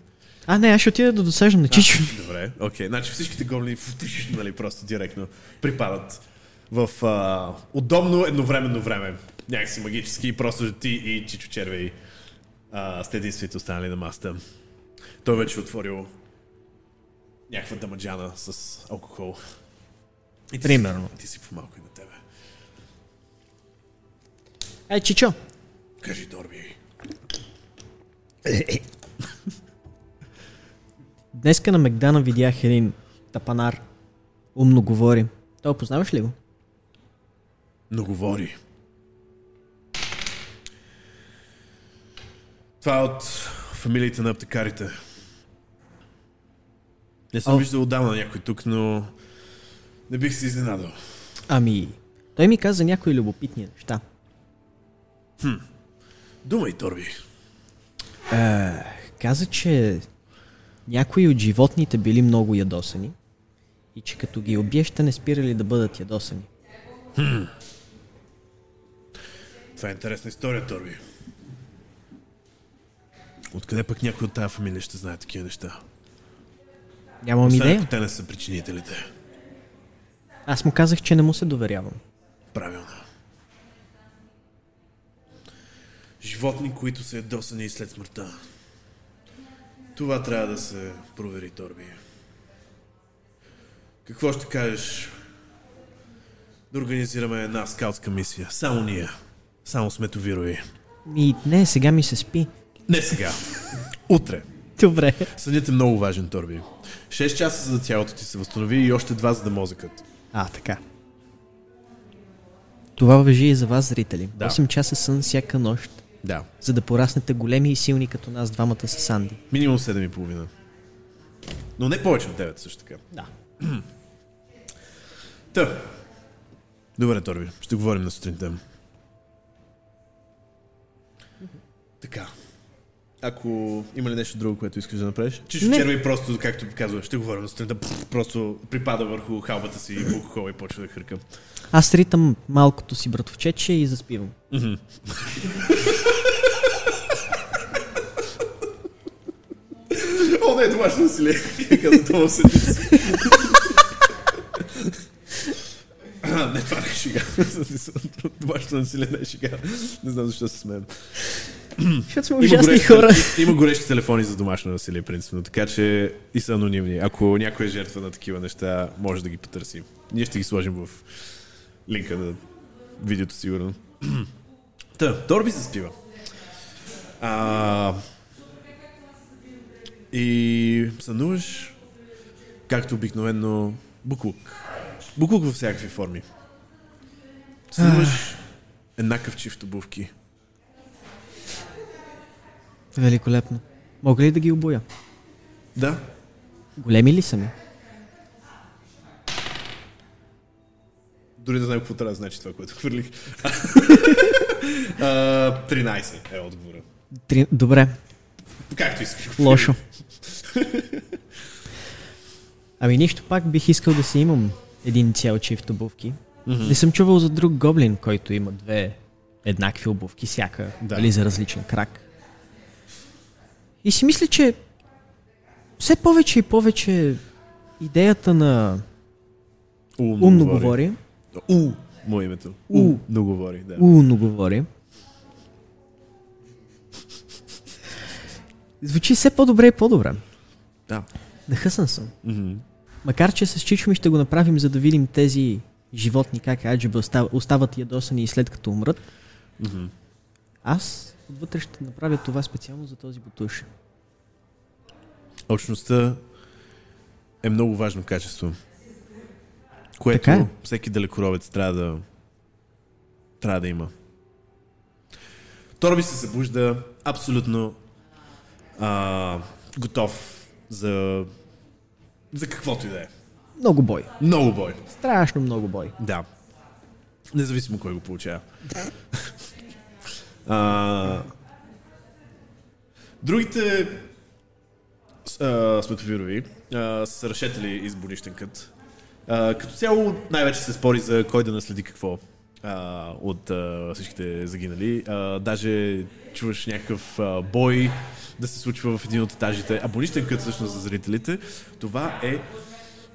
B: А, не, аз ще отида да досаждам на Чичо.
A: Добре, окей. Значи всичките гоблини нали, просто директно припадат в а, удобно едновременно време. Някакси магически, просто ти и Чичо Червей а, сте единствените останали на маста. Той вече е отворил някаква дамаджана с алкохол. И ти
B: Примерно.
A: Си, ти си по-малко и на тебе.
B: Ей, Чичо,
A: Кажи, Дорби.
B: Днеска на Мегдана видях един тапанар. Умно говори. Той познаваш ли го?
A: Но говори. Това е от фамилиите на аптекарите. Не съм
B: О.
A: виждал отдавна някой тук, но не бих се изненадал.
B: Ами, той ми каза някои любопитни неща.
A: Думай, Торби.
B: Е, каза, че някои от животните били много ядосани и че като ги убиеш, те не спирали да бъдат ядосани.
A: Това е интересна история, Торби. Откъде пък някой от тази фамилия ще знае такива неща?
B: Нямам
A: Освен
B: идея.
A: те не са причинителите.
B: Аз му казах, че не му се доверявам.
A: Правилно. Животни, които са ядосани и след смъртта. Това трябва да се провери, Торби. Какво ще кажеш? Да организираме една скаутска мисия. Само ние. Само сметовирови.
B: И не, сега ми се спи.
A: Не сега. Утре.
B: Добре.
A: Сънят е много важен, Торби. 6 часа за тялото ти се възстанови и още 2 за да мозъкът.
B: А, така. Това въжи и за вас, зрители.
A: Да.
B: 8 часа сън всяка нощ,
A: Да.
B: за да пораснете големи и силни като нас двамата с Анди.
A: Минимум 7,5. Но не повече от 9 също така.
B: Да.
A: Та. Добре, Торби. Ще говорим на сутринта. Така. Ако има ли нещо друго, което искаш да направиш? Чиш
B: Не.
A: вчера и просто, както казва, ще говорим на сутринта, пф, просто припада върху халбата си в алкохола и почва да хъркам.
B: Аз ритам малкото си братовчече и заспивам.
A: О, не, домашно насилие. Каза това се Не, това не е шега. Домашно насилие не е шега. Не знам защо се смеем.
B: Защото сме
A: Има
B: ужасни
A: горещи,
B: хора.
A: има горещи телефони за домашно насилие, принципно, така че и са анонимни. Ако някой е жертва на такива неща, може да ги потърси. Ние ще ги сложим в линка на видеото, сигурно. Та, Торби се спива. А, и сънуваш, както обикновено, буклук. Буклук във всякакви форми. Сънуваш еднакъв в обувки.
B: Великолепно. Мога ли да ги обоя?
A: Да,
B: Големи ли са ми?
A: Дори да знам какво трябва да значи това, което хвърлих. А, 13 е отговора.
B: Три... Добре,
A: Както искаш.
B: лошо. Ами нищо, пак бих искал да си имам един цял чифт обувки. Не съм чувал за друг гоблин, който има две еднакви обувки, всяка,
A: Да.
B: да. за различен крак. И си мисля, че все повече и повече идеята на умно говори,
A: У, мое името.
B: У.
A: У, но говори, да.
B: умно говори, звучи все по-добре и по-добре.
A: Да.
B: Нахъсан съм.
A: Мгм.
B: Макар, че с Чичо ми ще го направим, за да видим тези животни как аджиба остав- остават ядосани и след като умрат.
A: Мгм.
B: Аз отвътре ще направя това специално за този бутуш.
A: Очността е много важно качество. Което
B: Така е.
A: всеки далекоровец трябва да трябва да има. Торби се събужда абсолютно а, готов за за каквото и да е.
B: Много бой.
A: Много бой.
B: Страшно много бой.
A: Да. Независимо кой го получава. а, другите а, са разшетели из болищенкът. А, като цяло най-вече се спори за кой да наследи какво а, от а, всичките загинали. А, даже чуваш някакъв а, бой да се случва в един от етажите. А болищенкът всъщност за зрителите, това е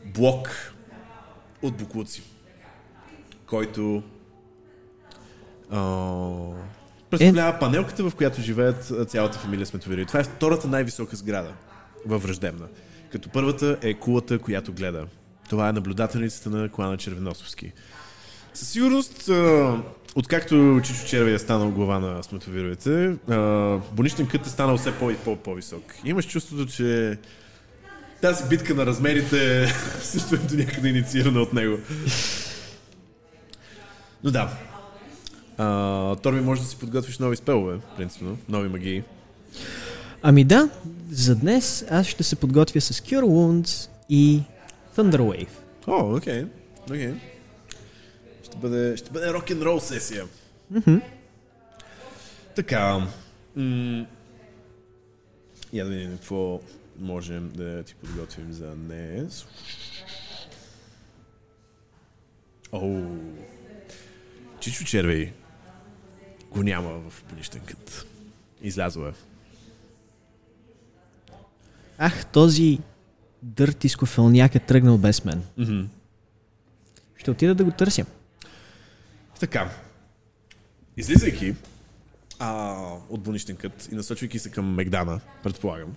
A: блок от буклуци който а, представлява панелката, в която живеят цялата фамилия Сметовири. Това е втората най-висока сграда във Враждебна. Като първата е кулата, която гледа. Това е наблюдателницата на клана Червеносовски. Със сигурност, откакто Чичо Черви е станал глава на сметовировете, а, Боничен кът е станал все по-висок. Имаш чувството, че тази битка на размерите също е до някъде инициирана от него. Но да. А, Торби може да си подготвиш нови спелове, принципно, нови магии.
B: Ами да, за днес аз ще се подготвя с Cure Wounds и Thunder Wave.
A: О, окей. Окей. Ще бъде, ще бъде рок-н-рол сесия. Така. М- я да видим какво можем да ти подготвим за днес. Оу. Чичо Червей го няма в понищенкът. Излязла е.
B: Ах, този дърти скофелняк е тръгнал без мен.
A: Мгм.
B: Ще отида да го търся.
A: Така. Излизайки а, от бунищен кът и насочвайки се към Мегдана, предполагам,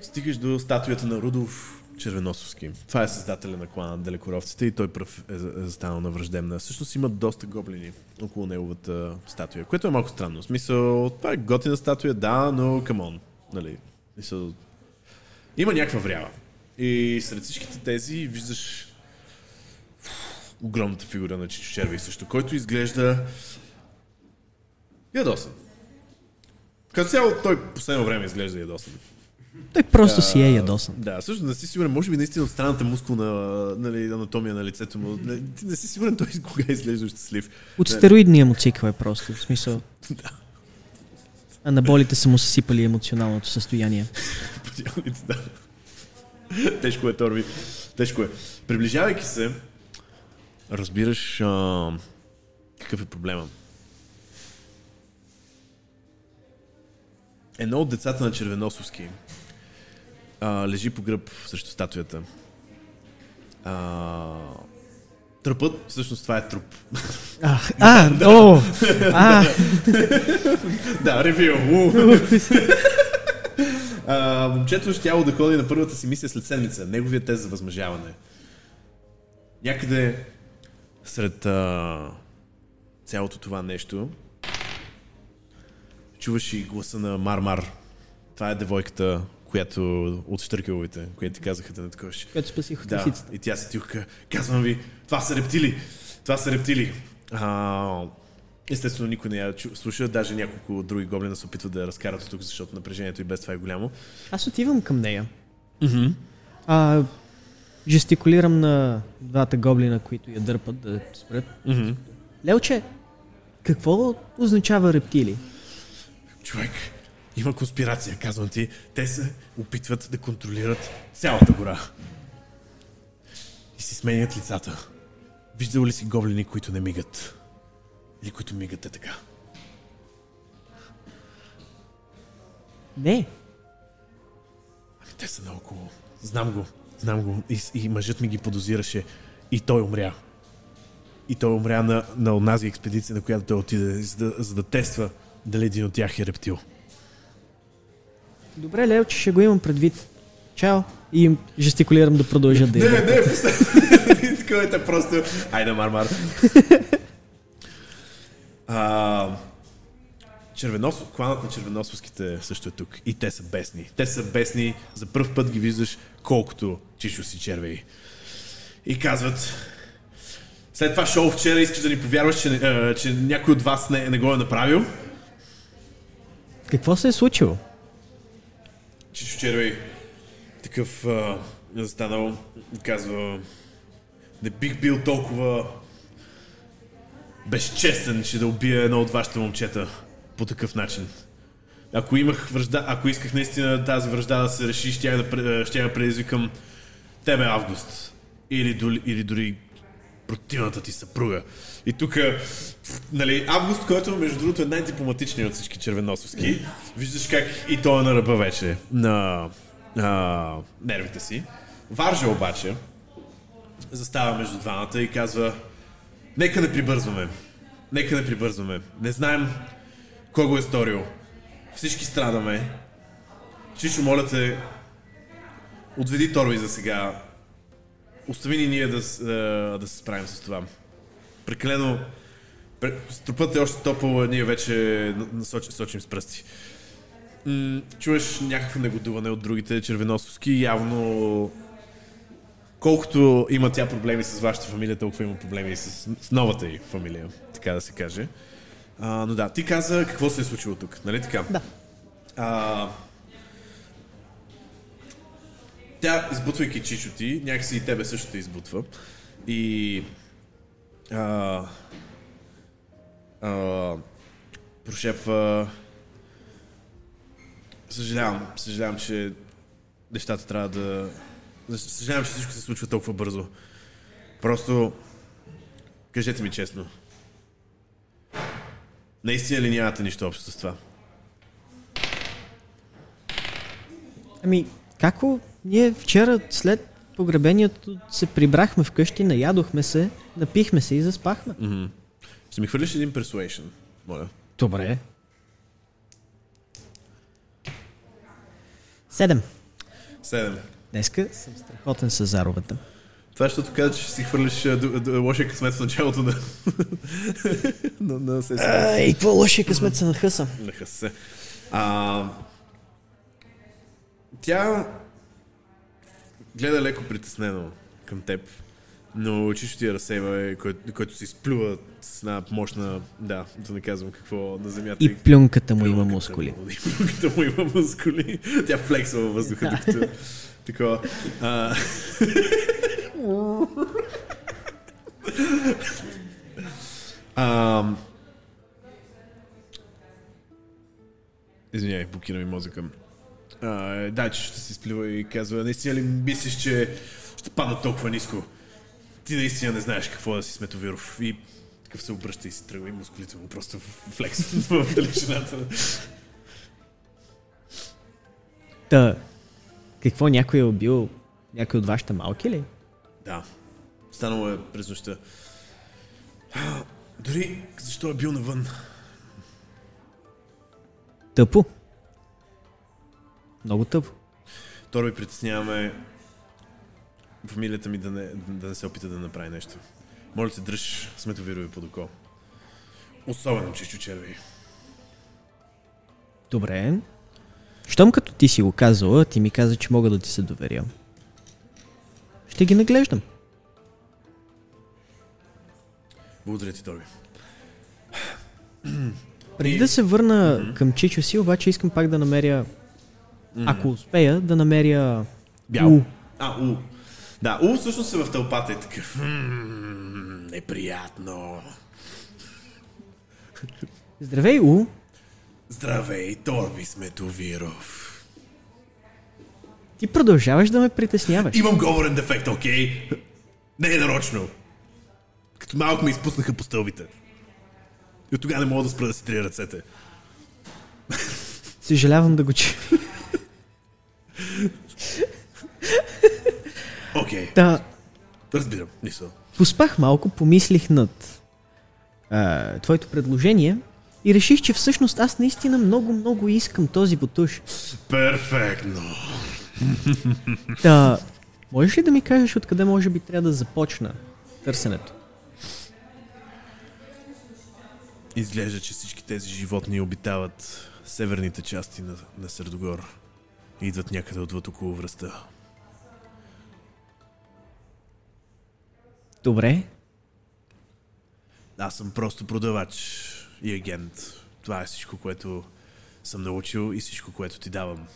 A: стигаш до статуята на Рудолф Червеносовски. Това е създателя на клана на Далекоровците и той пръв е, е на враждебна. Всъщност има доста гоблини около неговата статуя, което е малко странно. В смисъл, това е готина статуя, да, но камон. Нали? В Смисъл, има някаква врява. И сред всичките тези виждаш огромната фигура на Чичо Червей също, който изглежда ядосан. Като цяло той последно време изглежда ядосан.
B: Той просто си е ядосан.
A: Да, също не си сигурен, може би наистина от странната мускулна нали, анатомия на лицето му. Не, ти не си сигурен той кога изглежда щастлив.
B: От стероидния му цикъл е просто. В смисъл,
A: Да,
B: анаболите са му съсипали емоционалното състояние.
A: да. Тежко е, Торби. Тежко е. Приближавайки се, разбираш а, какъв е проблема. Едно от децата на Червеносовски а, лежи по гръб срещу статуята. А, тръпът, всъщност това е труп.
B: А, а, о, а,
A: да, ревю. уу. А, момчето щяло да ходи на първата си мисия след седмица. Неговият тест за възмъжаване. Някъде сред а, цялото това нещо чуваш и гласа на Мармар. Това е девойката, която от Штъркеловите, която ти казаха да не таковаш.
B: Което спасих от
A: Да,
B: лисицата.
A: и тя се тюхка. Казвам ви, това са рептили. Това са рептили. А, естествено, никой не я слуша. Даже няколко други гоблина се опитват да я разкарат от тук, защото напрежението и без това е голямо.
B: Аз отивам към нея. А, жестикулирам на двата гоблина, които я дърпат да спрат. Лелче, какво означава рептили?
A: Човек, има конспирация, казвам ти. Те се опитват да контролират цялата гора. И си сменят лицата. Виждал ли си гоблини, които не мигат? Или които мигат е така?
B: Не.
A: Ами те са наоколо. Знам го. Знам го. И, и мъжът ми ги подозираше. И той умря. И той умря на, на онази експедиция, на която той отиде, за да, за да тества дали един от тях е рептил.
B: Добре, Лелче, ще го имам предвид. Чао. И им жестикулирам да продължат да
A: Не, не, такова е просто. Айде, мармар. А, Червеносо, кланът на червеносовските също е тук. И те са бесни. Те са бесни. За първ път ги виждаш колкото чишо си червей. И казват, след това шоу вчера искаш да ни повярваш, че, а, че някой от вас не, не го е направил.
B: Какво се е случило?
A: Чичо Червей такъв а, е застанал и казва не бих бил толкова безчестен, че да убия едно от вашите момчета по такъв начин. Ако имах връжда, ако исках наистина тази връжда да се реши, ще я да, ще я предизвикам тебе, Август. Или, или дори противната ти съпруга. И тук, нали, Август, който между другото е най-дипломатичният от всички червеносовски, виждаш как и той е на ръба вече на а, нервите си. Варжа обаче застава между двамата и казва Нека не прибързваме. Нека не прибързваме. Не знаем кой го е сторил. Всички страдаме. Чичо, моля те, отведи Торви за сега остави ни ние да, а, да се справим с това. Прекалено... пре- Струпът е още топъл, ние вече насоч, сочим с пръсти. М, чуваш някакво негодуване от другите червеносовски, явно колкото има тя проблеми с вашата фамилия, толкова има проблеми и с, с новата й фамилия, така да се каже. А, но да, ти каза какво се е случило тук, нали така?
B: Да.
A: А, тя, избутвайки чичо ти, някакси и тебе също те избутва. И... А, а, прошепва... Съжалявам, съжалявам, че нещата трябва да... Съжалявам, че всичко се случва толкова бързо. Просто... Кажете ми честно. Наистина ли нямате нищо общо с това?
B: Ами, како ние вчера след погребението се прибрахме вкъщи, наядохме се, напихме се и заспахме.
A: Ще ми хвърлиш един persuasion, моля.
B: Добре. Седем.
A: Седем.
B: Днеска съм страхотен с заровата.
A: Това е, защото каза, че ще си хвърлиш ду- ду- лошия късмет в началото на... на, на сесията.
B: Ай, какво лошия късмет се нахъса.
A: Наха се. А, тя гледа леко притеснено към теб, но чисто ти я разсейва, който, който си сплюва с една мощна, да, да не казвам какво, на земята.
B: И плюнката му има
A: Плюнката
B: мускули.
A: му- И плюнката му има мускули. Тя флексва във въздуха, докато такова. А... а... Извинявай, блокира ми мозъка. А, да, че ще се сплива и казва, наистина ли мислиш, че ще падна толкова ниско? Ти наистина не знаеш какво да си Сметовиров. И такъв се обръща и си тръгва и мускулите му просто флекс в далечината.
B: Та, какво някой е убил? Някой от вашите малки ли?
A: Да. Станало е през нощта. Дори защо е бил навън?
B: Тъпо. Много тъпо.
A: Второ ви притесняваме фамилията ми да не, да не се опита да направи нещо. Моля те, дръж сметовирови под око. Особено чичо черви.
B: Добре. Щом като ти си го казала, ти ми каза, че мога да ти се доверя. Ще ги наглеждам.
A: Благодаря ти, Торби.
B: Преди да се върна към Чичо си, обаче искам пак да намеря, ако успея, да намеря
A: Бял.
B: У.
A: А, У. Да, У всъщност е в тълпата и такъв. «М, Неприятно.
B: Здравей, У.
A: Здравей, Торби Сметовиров.
B: Ти продължаваш да ме притесняваш.
A: Имам говорен дефект, окей? Не е нарочно. Като малко ме изпуснаха по стълбите. И от тогава не мога да спра да си трия ръцете.
B: Съжалявам да го чуя.
A: Окей,
B: Та,
A: разбирам, мисъл.
B: поспах малко, помислих над а, твоето предложение и реших, че всъщност аз наистина много, много искам този бутуш.
A: Перфектно.
B: Та, можеш ли да ми кажеш откъде може би трябва да започна търсенето?
A: Изглежда, че всички тези животни обитават северните части на, на Средогор. Идват някъде отвъд около връста.
B: Добре,
A: Аз съм просто продавач и агент. Това е всичко, което съм научил и всичко, което ти давам.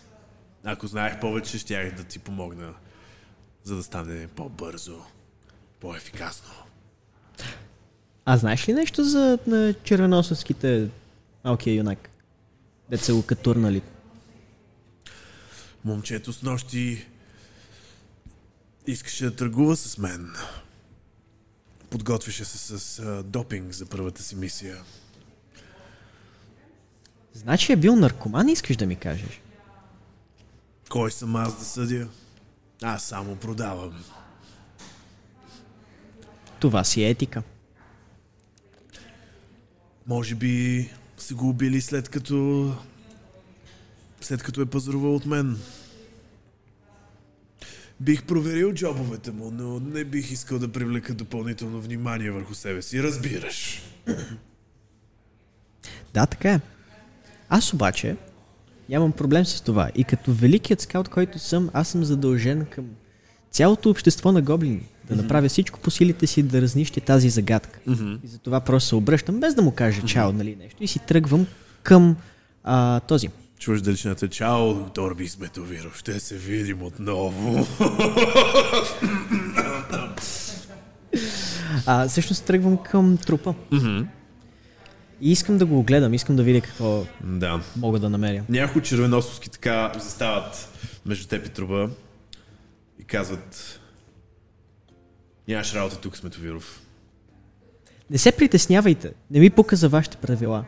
A: Ако знаех повече, щях да ти помогна, за да стане по-бързо, по-ефикасно.
B: а знаеш ли нещо за на червеносовските малкия юнак? Деца го катурнали.
A: Момчето с нощи искаше да търгува с мен. Подготвяше се с а, допинг за първата си мисия.
B: Значи е бил наркоман, искаш да ми кажеш?
A: Кой съм аз да съдя? Аз само продавам.
B: Това си е етика.
A: Може би са го убили след като... След като е пазарувал от мен. Бих проверил джобовете му, но не бих искал да привлека допълнително внимание върху себе си. Разбираш.
B: Да, така е. Аз обаче нямам проблем с това. И като великият скаут, който съм, аз съм задължен към цялото общество на гоблини. Да направя всичко по силите си да разнищи тази загадка. И затова просто се обръщам, без да му кажа чао, нали нещо. И си тръгвам към а, този.
A: Чуваш далечината. Чао, доктор Бисметовиров. Ще се видим отново.
B: А, всъщност тръгвам към трупа. И искам да го огледам, искам да видя какво
A: да.
B: мога да намеря.
A: Някои червеносовски така застават между теб и труба и казват Нямаш работа тук, Сметовиров.
B: Не се притеснявайте, не ми пука за вашите правила.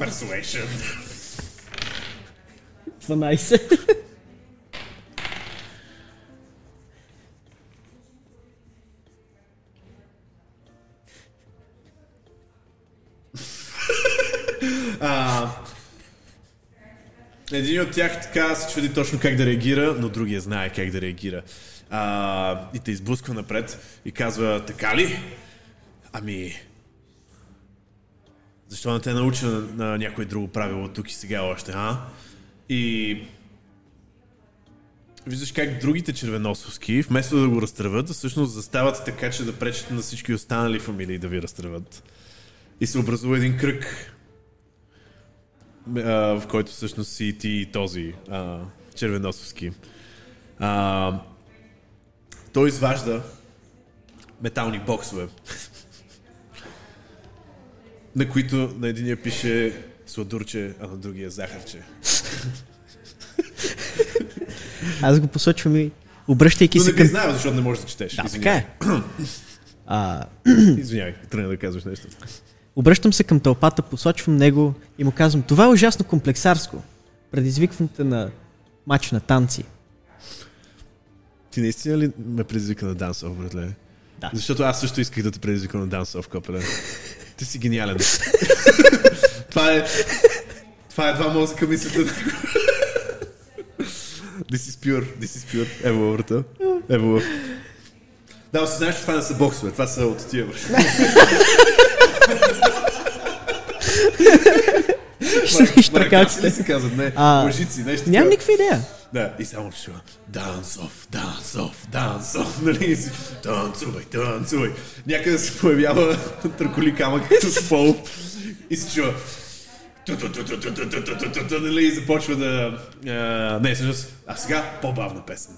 A: Persuasion.
B: 12.
A: А, един от тях така се чуди точно как да реагира, но другия знае как да реагира. А, и те изблъсква напред и казва, така ли? Ами, защо не те науча на, на някое друго правило тук и сега още, а? И виждаш как другите червеносовски, вместо да го разтръват, всъщност застават така, че да пречат на всички останали фамилии да ви разтръват. И се образува един кръг, в който всъщност си ти и този а, червеносовски. А, той изважда метални боксове, на които на единия пише сладурче, а на другия захарче.
B: Аз го посочвам и обръщайки
A: Но
B: се
A: не
B: към...
A: ги знае, защото не можеш да четеш.
B: Да,
A: Извинявай.
B: така е. А,
A: Извинявай, тръгна да казваш нещо.
B: обръщам се към тълпата, посочвам него и му казвам, това е ужасно комплексарско. Предизвиквам те на матч на танци.
A: Ти наистина ли ме предизвика на дансов, братле?
B: Да.
A: Защото аз също исках да те предизвикам на дансов, копеле. Ти си гениален. това е... Това е два мозъка мислята на This is pure, this is pure. Ево, брата. Ево. Да, си знаеш, че това не са боксове, това са от тия.
B: Штракаците.
A: ли се казват? Не,
B: А,
A: лъжици, нещо
B: Нямам
A: такова.
B: никаква идея.
A: Да. И само ще чува Данцов, Данцов, Данцов, нали? Танцувай, танцувай. Някъде се появява траколи камък с пол и се чува нали, и започва да... не, всъщност, а сега по-бавна песен.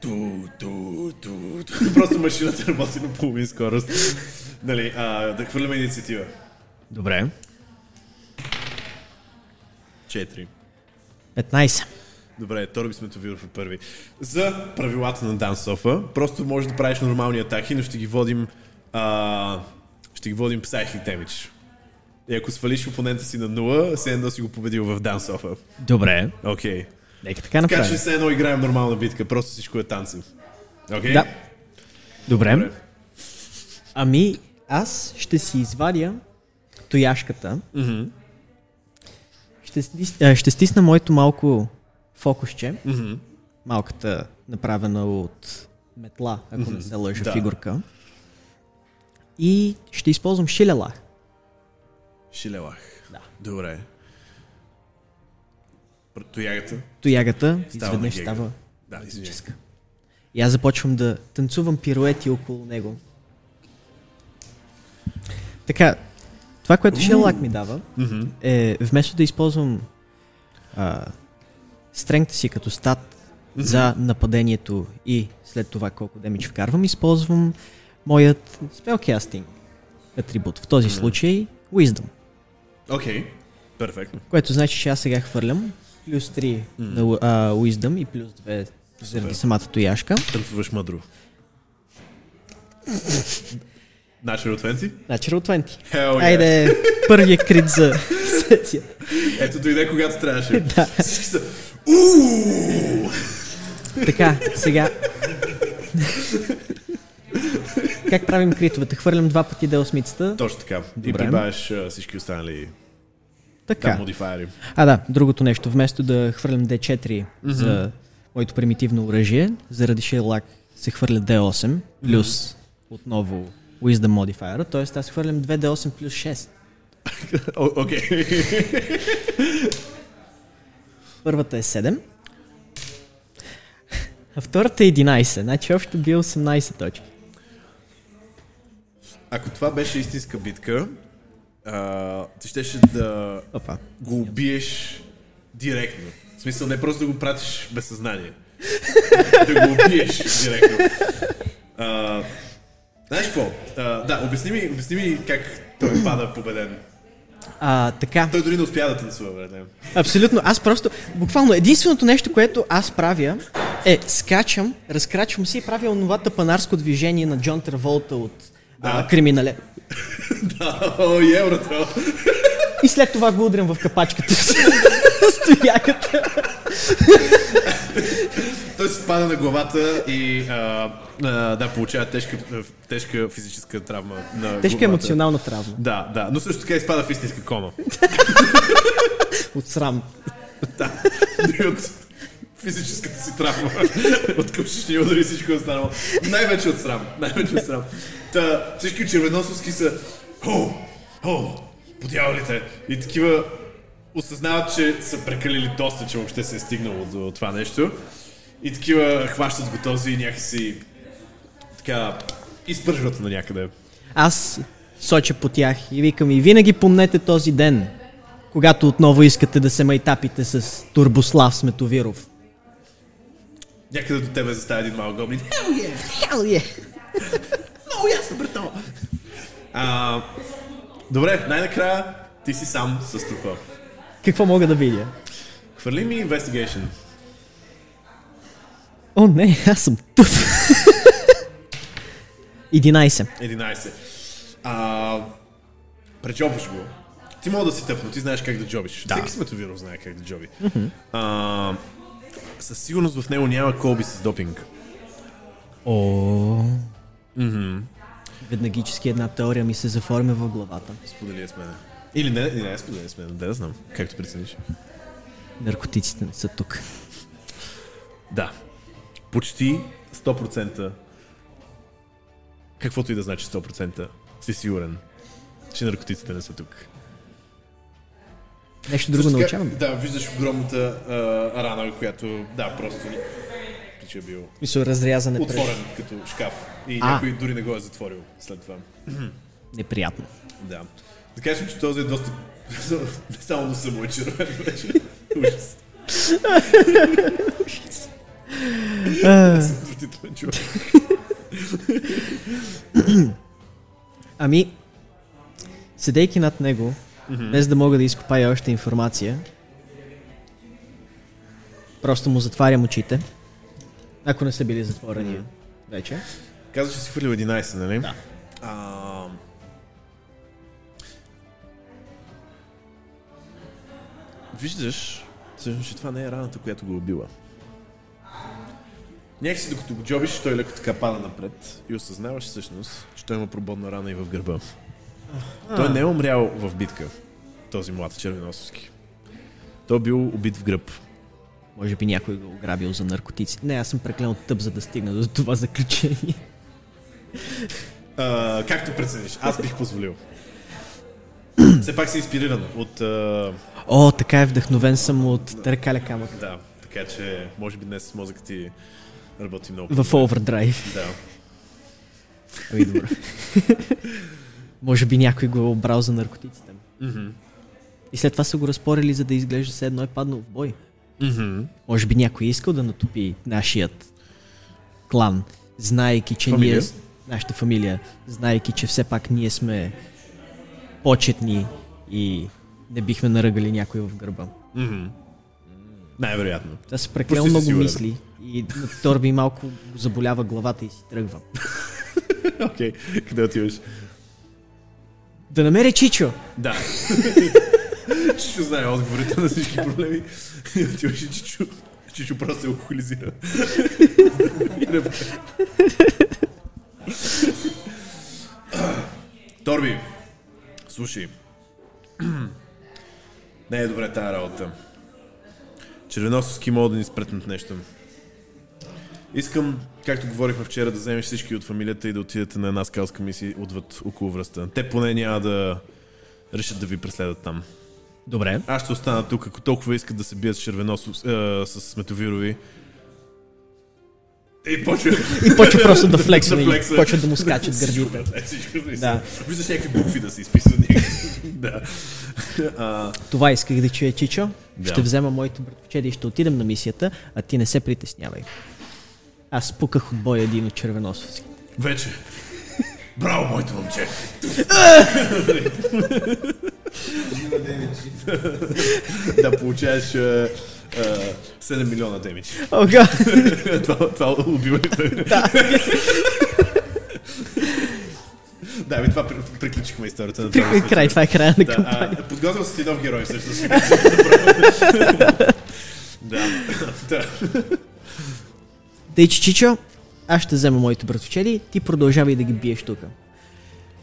A: Ту, ту, ту, ту. Просто машината работи на половин скорост. Нали, а, да хвърляме инициатива.
B: Добре.
A: 4.
B: 15.
A: Добре, Торби Сметовиров е първи. За правилата на Дансофа, просто можеш да правиш нормални атаки, но ще ги водим а, ще ги водим Psychic Damage. И ако свалиш опонента си на 0, все едно си го победил в Дансофа.
B: Добре.
A: Окей. Okay.
B: Нека така
A: Така
B: направим.
A: че все едно играем нормална битка, просто всичко е танци. Окей?
B: Да. Добре.
A: Добре.
B: Ами, аз ще си извадя тояшката.
A: Мгм.
B: Ще, ще стисна моето малко фокусче.
A: Мгм.
B: Малката, направена от метла, ако не се лъжа,
A: Да.
B: фигурка. И ще използвам шилела.
A: Шилелах.
B: Да.
A: Добре. Тоягата?
B: Тоягата
A: Става
B: изведнъж
A: гега.
B: става
A: Да, извиняй.
B: И аз започвам да танцувам пируети около него. Така, това, което Шелак ми дава,
A: Мгм.
B: е вместо да използвам а, стрength си като стат за нападението и след това колко демидж вкарвам, използвам моят spellcasting атрибут. В този случай Wisdom,
A: Окей. Перфектно.
B: което значи, че аз сега хвърлям плюс 3 на а, Wisdom и плюс 2 заради самата тояшка.
A: Танцуваш мъдро. Natural 20?
B: Natural 20.
A: Hell yeah.
B: Айде, първия крит за сесията.
A: Ето дойде когато трябваше.
B: Да. Така, сега. как правим критовете? Хвърлям два пъти да осмицата.
A: Точно така. И
B: Добре.
A: прибавяш а, всички останали
B: Така.
A: модифайери.
B: А, да, другото нещо. Вместо да хвърлям D4 за моето примитивно оръжие, заради шейлак се хвърля D8, плюс отново Wisdom Modifier, т.е. аз хвърлям 2D8 плюс 6.
A: О, Окей.
B: Първата е 7. А втората е 11. Значи общо бил 18 точки.
A: Ако това беше истинска битка, а, ти щеше да
B: Опа.
A: го убиеш директно. В смисъл не просто да го пратиш без съзнание. да го убиеш директно. А, знаеш какво? А, да, обясни ми, обясни ми как той пада победен.
B: А, така.
A: Той дори не успя да танцува, бре.
B: Абсолютно. Аз просто, буквално, единственото нещо, което аз правя, е скачам, разкрачвам си и правя онова тъпанарско движение на Джон Траволта от а,
A: Да.
B: криминале.
A: да, о, еврото.
B: И след това го удрям в капачката стояката.
A: Той се пада на главата и а, а, да, получава тежка, тежка физическа травма. На
B: Тежка
A: главата.
B: емоционална травма.
A: Да, да, но също така изпада в истинска кома.
B: От срам.
A: Да, дори от физическата си травма, от къмшични удари и всичко останало. Най-вече от срам, най-вече от срам. Та, всички червеносовски са О, о, подявалите. И такива осъзнават, че са прекалили доста, че въобще се е стигнало до това нещо. И такива хващат го този и някакси така изпържват на някъде.
B: Аз соча по тях и викам и винаги помнете този ден, когато отново искате да се майтапите с Турбослав Сметовиров.
A: Някъде до тебе застава един малък гоблин.
B: Hell yeah!
A: Много ясно, брато! А, добре, най-накрая ти си сам с трупа.
B: Какво мога да видя?
A: Хвърли ми investigation.
B: О, не, аз съм тук. 11.
A: 11. А, преджобваш го. Ти мога да си тъпно, ти знаеш как да джобиш.
B: Да.
A: Всеки сметовирус знае как да джоби. А, със сигурност в него няма колби с допинг.
B: О. Веднагически една теория ми се заформя в главата.
A: Сподели я с мен. Или не, не, не сподели с мен, да, да знам. Както прецениш.
B: Наркотиците не са тук.
A: Да. Почти 100%. Каквото и да значи 100%, си сигурен, че наркотиците не са тук.
B: Нещо друго
A: Също
B: научавам.
A: Да, виждаш огромната а, рана, която, да, просто че е бил
B: Мисля, разрязане
A: отворен като шкаф. И
B: А.
A: някой дори не го е затворил след това.
B: Неприятно.
A: Да. Да кажем, че този е доста... Не само носа му е червен вече. Ужас. Човек.
B: Ами, седейки над него, без да мога да изкопая още информация, просто му затварям очите, ако не са били затворени вече.
A: Каза, че си хвърлил 11, нали?
B: Да.
A: А... Виждаш, всъщност, че това не е раната, която го е убила. Някакси докато го джобиш, той леко така пада напред и осъзнаваш всъщност, че той има прободна рана и в гърба. Той не е умрял в битка, този млад червеносовски. Той е бил убит в гръб.
B: Може би някой го ограбил за наркотици. Не, аз съм преклено тъп, за да стигна до това заключение.
A: А, както прецениш, аз бих позволил. Все пак си инспириран от... А,
B: О, така е вдъхновен съм от Търкаля камък.
A: да, така че може би днес мозъкът ти работи много.
B: В овердрайв.
A: Да.
B: Ами добре. Може би някой го е обрал за наркотиците.
A: Мгм.
B: И след това са го разпорили, за да изглежда се едно е паднал в бой.
A: Мгм.
B: Може би някой е искал да натопи нашият клан, знаейки, че
A: Фамилия?
B: ние... Нашата фамилия, знаейки, че все пак ние сме почетни и не бихме наръгали някой в гърба.
A: Мгм. Най-вероятно.
B: Това са прекалено много
A: сигурен.
B: мисли и на Торби малко заболява главата и си тръгва.
A: Окей, къде отиваш?
B: Да намеря Чичо!
A: Да. Чичо знае отговорите на всички проблеми. И отиваш и Чичо. Чичо просто се алкохолизира. Торби, слушай. Не е добре тази работа. Червеносовски могат да ни спретнат нещо. Искам, както говорихме вчера, да вземеш всички от фамилията и да отидете на една скалска мисия отвъд около връста. Те поне няма да решат да ви преследват там.
B: Добре.
A: Аз ще остана тук, ако толкова искат да се бият с червеносо, е, с сметовирови. И почва,
B: И почва просто да флексва и почва да му скачат гърдите.
A: да.
B: Да.
A: Виждаш някакви букви да се изписват. да. А,
B: Това исках да чуя, Чичо.
A: Да.
B: Ще взема моите братовчеди и ще отидем на мисията, а ти не се притеснявай. Аз пуках от боя един от червеносовци.
A: вече. Браво, моето момче! да получаваш а, а, 7 милиона демидж.
B: Ога!
A: това, това убиването. Да. да, ми това при- приключихме историята на това.
B: Край, това е края на кампания.
A: подготвил си ти нов герой, всъщност. да. да.
B: Тъй, че, Чичо, аз ще взема моите братовчеди, ти продължавай да ги биеш тук.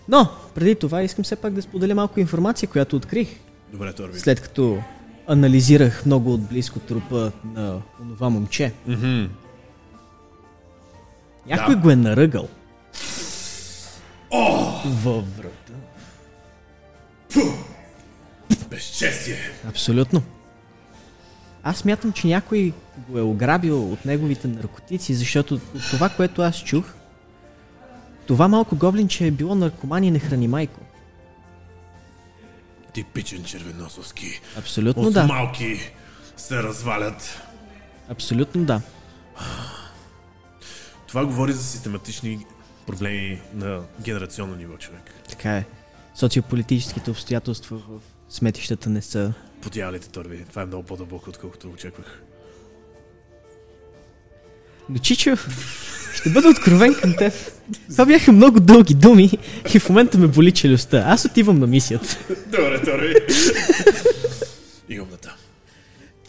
B: Но, преди това искам все пак да споделя малко информация, която открих,
A: Добре, Торби.
B: след като анализирах много отблизко трупа на онова момче.
A: Мгм.
B: Някой
A: Да.
B: го е наръгал. Във врата.
A: Безчестие.
B: Абсолютно. Аз мятам, че някой го е ограбил от неговите наркотици, защото от това, което аз чух, това малко гоблинче е било наркоман и не храни майко.
A: Типичен червеносовски.
B: Абсолютно
A: От
B: да.
A: малки се развалят.
B: Абсолютно да.
A: Това говори за систематични проблеми на генерационно ниво, човек.
B: Така е. Социополитическите обстоятелства в сметищата не са...
A: Подявалите, Торби. Това е много по-дълбоко, отколкото очаквах.
B: Но Чичо, ще бъда откровен към теб. Това бяха много дълги думи и в момента ме боли челюстта. Аз отивам на мисията.
A: Добре, Торби. И умната.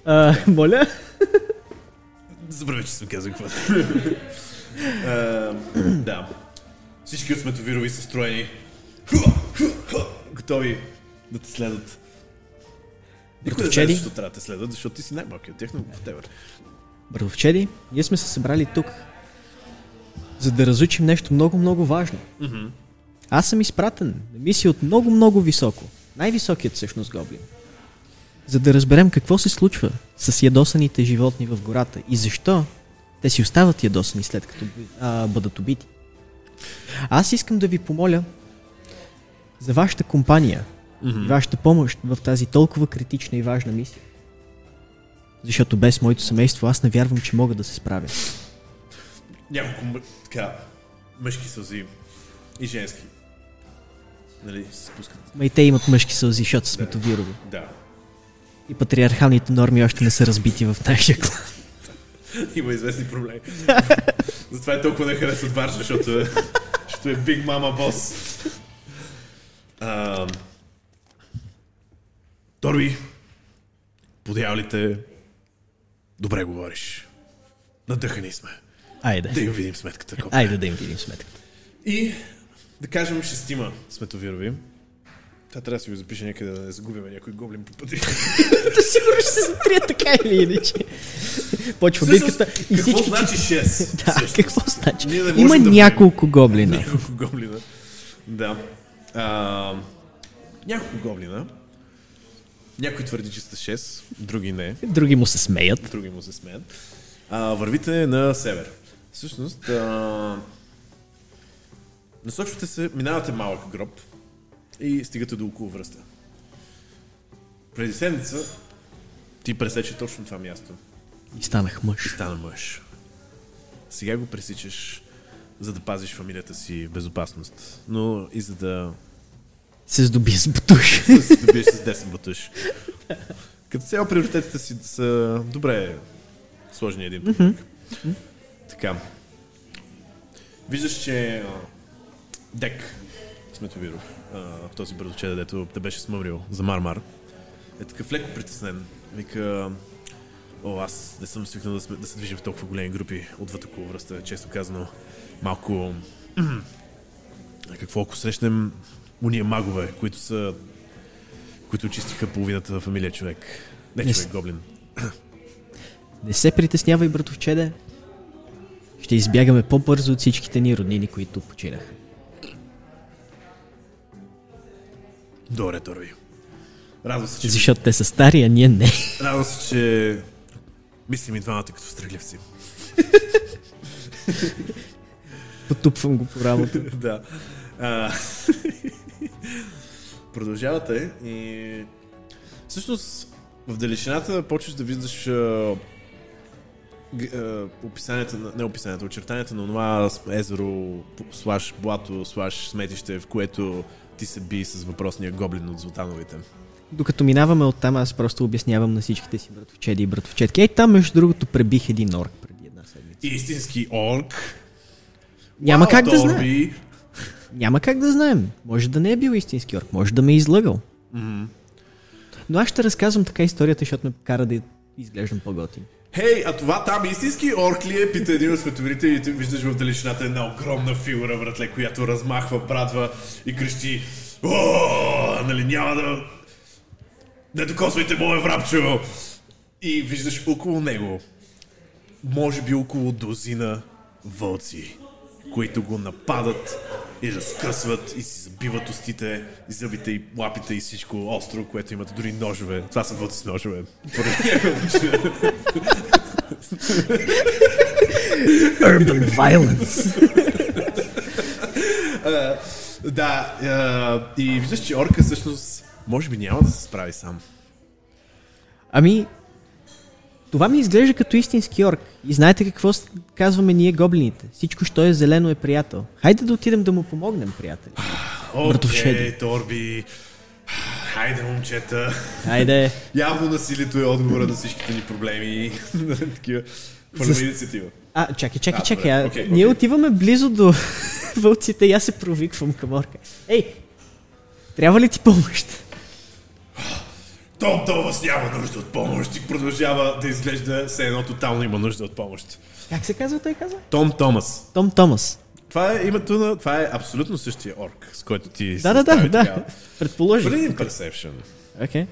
B: А, моля?
A: Забрави, че съм казал какво. Да. Всички от сметовирови са строени. Готови да те следват. Никой не знае защо трябва да те следват, защото ти си най-малки от тях, но whatever.
B: Братовчеди, ние сме се събрали тук, за да разучим нещо много-много важно. Аз съм изпратен на мисия от много-много високо. Най-високият всъщност гоблин. За да разберем какво се случва с ядосаните животни в гората и защо те си остават ядосани след като а, бъдат убити. Аз искам да ви помоля за вашата компания, и вашата помощ в тази толкова критична и важна мисия. Защото без моето семейство аз не вярвам, че мога да се справя.
A: Няколко мъ... така, мъжки сълзи и женски. Нали, се спускат.
B: Ма и те имат мъжки сълзи, защото сме товирови.
A: Да.
B: И патриархалните норми още не са разбити в нашия клан.
A: Има известни проблеми. Затова е толкова не харесват Варша, защото, е- защото е Big Mama Boss. А, Торби, подявалите, добре говориш. Надъхани сме. Да
B: Айде.
A: им видим сметката. колко е.
B: Айде да им видим сметката.
A: И да кажем шестима сметовирови. Та трябва да си го запише някъде да не загубим някой гоблин по пъти.
B: Да сигурно ще се затрия така или иначе. Почва битката и
A: Какво
B: всички...
A: значи 6?
B: Да, какво значи? Има
A: да
B: няколко гоблина.
A: Няколко гоблина. Да. А, няколко гоблина. Някой твърди, че сте 6, други не.
B: Други му се смеят.
A: Други му се смеят. А, вървите на север. Всъщност, а, насочвате се, минавате малък гроб и стигате до около връста. Преди седмица ти пресече точно това място
B: И станах
A: и
B: мъж.
A: стана мъж. Сега го пресичаш, за да пазиш фамилията си в безопасност, но и за да
B: Се здоби с бутуш.
A: се добиеш с 10 бутуш. Като цяло приоритетите си са добре сложени един друг. Така. Виждаш, че Дек Сметовиров, а, този бързоче, дето те беше смъмрил за Мармар, е такъв леко притеснен. Вика, о, аз не съм свикнал да, сме, да се движим в толкова големи групи отвъд около връста, често казано. Малко... Какво ако срещнем уния магове, които са които очистиха половината фамилия човек. Не
B: Не
A: човек,
B: с-
A: гоблин.
B: Не се притеснявай, братовчеде. Ще избягаме по-бързо от всичките ни роднини, които починаха.
A: Добре, Торби. Радвам се, че...
B: Защото те са стари, а ние не.
A: Радвам се, че... Мислим и двамата като стреглявци.
B: Потупвам го по работа.
A: да. А, Продължавате и... Всъщност, в далечината почваш да виждаш а, а, описанията, на, не описанията, очертанията на това езеро, слаш блато, слаш сметище, в което ти се би с въпросния гоблин от Златановите.
B: Докато минаваме оттам, аз просто обяснявам на всичките си братовчеди и братовчетки. Ей, там между другото пребих един орк преди една седмица.
A: Истински орк.
B: Няма
A: Уау,
B: как да знаем. Няма как да знаем. Може да не е бил истински орк, може да ме е излъгал.
A: Мгм.
B: Но аз ще разказвам така историята, защото ме кара да изглеждам по-готин.
A: Хей, а това там истински орк ли е? Пита един от световите и виждаш в далечината една огромна фигура, братле, която размахва, брадва и крещи О, нали няма да... Не докосвайте моя врабчо! И виждаш около него, може би около дозина вълци, които го нападат и разкъсват и си забиват устите, и зъбите и лапите и всичко остро, което имат дори ножове. Това са вълци с ножове.
B: Urban violence.
A: Да, а, и виждаш, че орка всъщност може би няма да се справи сам.
B: Ами, това ми изглежда като истински орк. И знаете какво казваме ние гоблините? Всичко, що е зелено е приятел. Хайде да отидем да му помогнем, приятели.
A: Окей, Торби. Хайде, момчета.
B: Хайде.
A: Явно насилието е отговора на всичките ни проблеми. Такива. Хвърляме
B: За-
A: инициатива.
B: А, чакай, чакай,
A: А,
B: чакай.
A: добре, окей,
B: ние отиваме близо до вълците и аз се провиквам към орка. Ей, трябва ли ти помощ?
A: Том Томас няма нужда от помощ и продължава да изглежда все едно тотално има нужда от помощ.
B: Как се казва той казва?
A: Том Томас.
B: Том Томас.
A: Това е името на... Това е абсолютно същия орк, с който ти
B: Да, да, да, да.
A: Хвърли един perception.
B: Окей.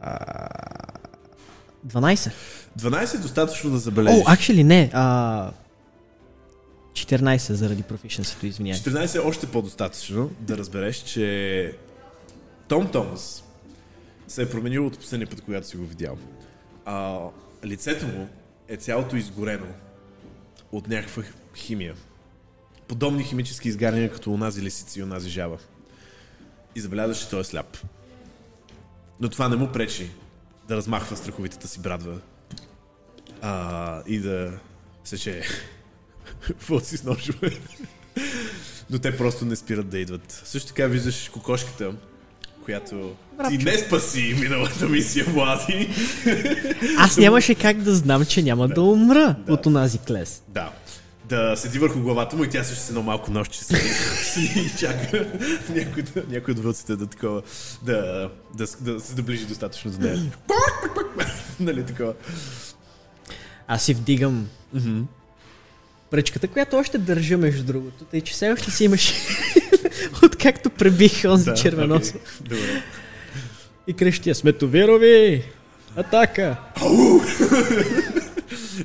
B: А, 12.
A: 12 е достатъчно да
B: О,
A: забележиш.
B: actually не. А, 14 заради профишенсито, извинявай.
A: 14 е още по-достатъчно да разбереш, че Том Томас се е променил от последния път, когато си го видял. А, лицето му е цялото изгорено от някаква химия. Подобни химически изгаряния, като онази лисица и онази жаба. И забелязваш, че той е сляп. Но това не му пречи да размахва страховитата си брадва а, и да сече вълци с ножове. Но те просто не спират да идват. Също така виждаш кокошката, която ти не спаси миналата мисия, Влади.
B: Аз нямаше как да знам, че няма да, умра от онази клес.
A: Да. Да седи върху главата му и тя също с едно малко нощче седи и чака някой, да, някой от вълците да такова, да, да, да се доближи достатъчно до нея. нали такова.
B: Аз си вдигам пръчката, която още държа между другото, тъй че все още си имаш откакто пребих онзи
A: Да,
B: червенос.
A: окей. Добре.
B: И крещя, сметовирови! Атака!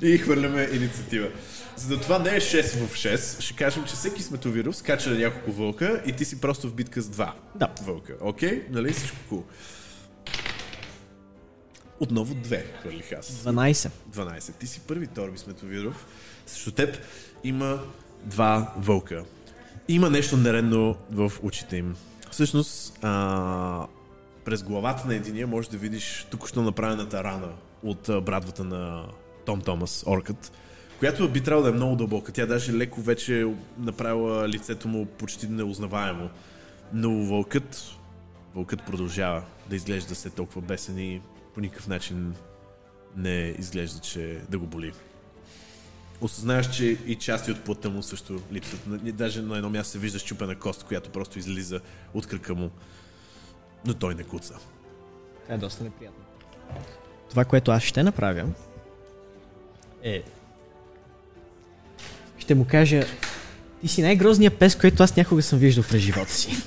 A: И хвърляме инициатива. За да това не е 6 в 6, ще кажем, че всеки сметовирус скача на няколко вълка и ти си просто в битка с два
B: Да.
A: вълка. Окей? Нали? Всичко cool. Отново две хвърлих аз.
B: 12.
A: 12. Ти си първи Торби Сметовиров. Срещу теб има два вълка. Има нещо нередно в очите им. Всъщност, а, през главата на единия можеш да видиш току-що направената рана от брадвата на Том Томас, оркът, която би трябвало да е много дълбока. Тя даже леко вече направила лицето му почти неузнаваемо. Но вълкът, вълкът продължава да изглежда се толкова бесен и по никакъв начин не изглежда, че да го боли. Осъзнаваш, че и части от плътта му също липсват. Даже на едно място се вижда щупена кост, която просто излиза от кръка му. Но той не куца.
B: Това е доста неприятно. Това, което аз ще направя, е... Ще му кажа, ти си най-грозният пес, който аз някога съм виждал през живота си.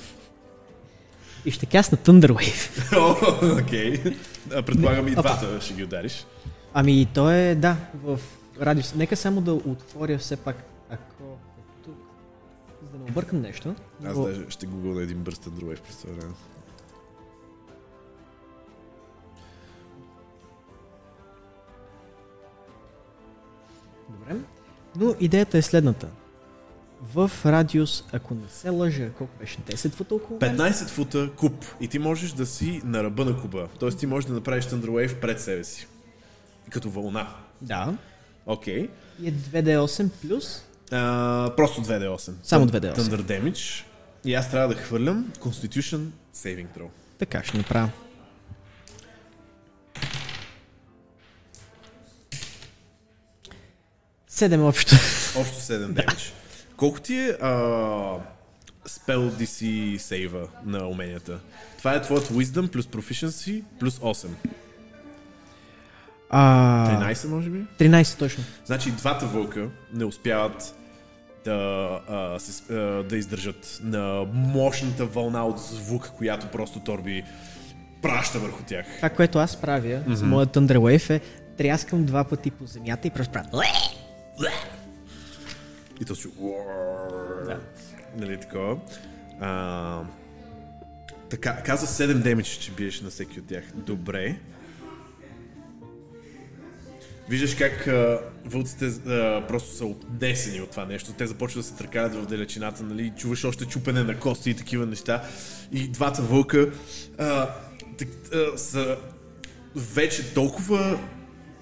B: И ще касна Thunder Wave.
A: Окей. А, Предполагам и двата ще ги удариш.
B: Ами то е, да, в радиус. Нека само да отворя все пак, ако е тук, за да не объркам нещо.
A: Аз
B: но-
A: даже ще гугъл на един бърз през това време.
B: Добре. Но идеята е следната. В радиус, ако не се лъжа, колко беше? 10 фута около мен?
A: 15 фута куб и ти можеш да си на ръба на куба. Тоест ти можеш да направиш Thunderwave пред себе си. Като вълна.
B: Да.
A: Окей.
B: И е 2D8 плюс.
A: А, просто 2D8.
B: Само
A: Thun-
B: 2D8.
A: Thunder Damage. И аз трябва да хвърлям Constitution Saving Throw.
B: Така ще направя. Седем общо.
A: Общо 7 damage. Колко ти е а, Spell DC сейва на уменията? Това е твоят Wisdom плюс Proficiency плюс 8.
B: А,
A: 13 може би?
B: 13 точно.
A: Значи двата вълка не успяват да, а, се, а, да издържат на мощната вълна от звук, която просто Торби праща върху тях.
B: Това, което аз правя mm-hmm. с моят Thunder Wave е тряскам два пъти по земята и просто правя.
A: И то си... Да. Нали такова. А, така, каза 7 демидж, че биеш на всеки от тях. Добре. Виждаш как а, вълците а, просто са отнесени от това нещо. Те започват да се търкалят в далечината, нали? Чуваш още чупене на кости и такива неща. И двата вълка а, так, а, са вече толкова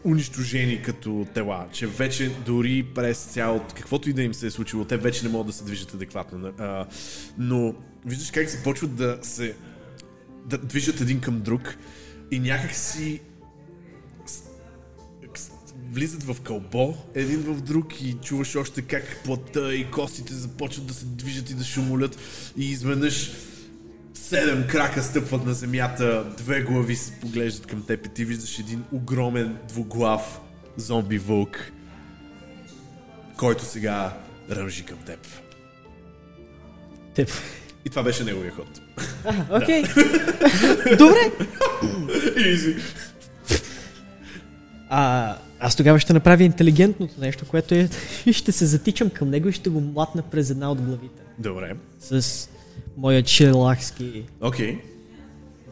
A: унищожени като тела, че вече дори през цялото, каквото и да им се е случило, те вече не могат да се движат адекватно. А, но виждаш как започват да се да движат един към друг и някак си с- с- влизат в кълбо един в друг и чуваш още как плътта и костите започват да се движат и да шумолят и изведнъж седем крака стъпват на земята, две глави се поглеждат към теб и ти виждаш един огромен двуглав зомби вълк, който сега ръмжи към теб.
B: Теп.
A: И това беше неговия ход.
B: Окей. Добре.
A: Изи.
B: А, аз тогава ще направя интелигентното нещо, което е ще се затичам към него и ще го млатна през една от главите.
A: Добре.
B: С моя челахски
A: Окей.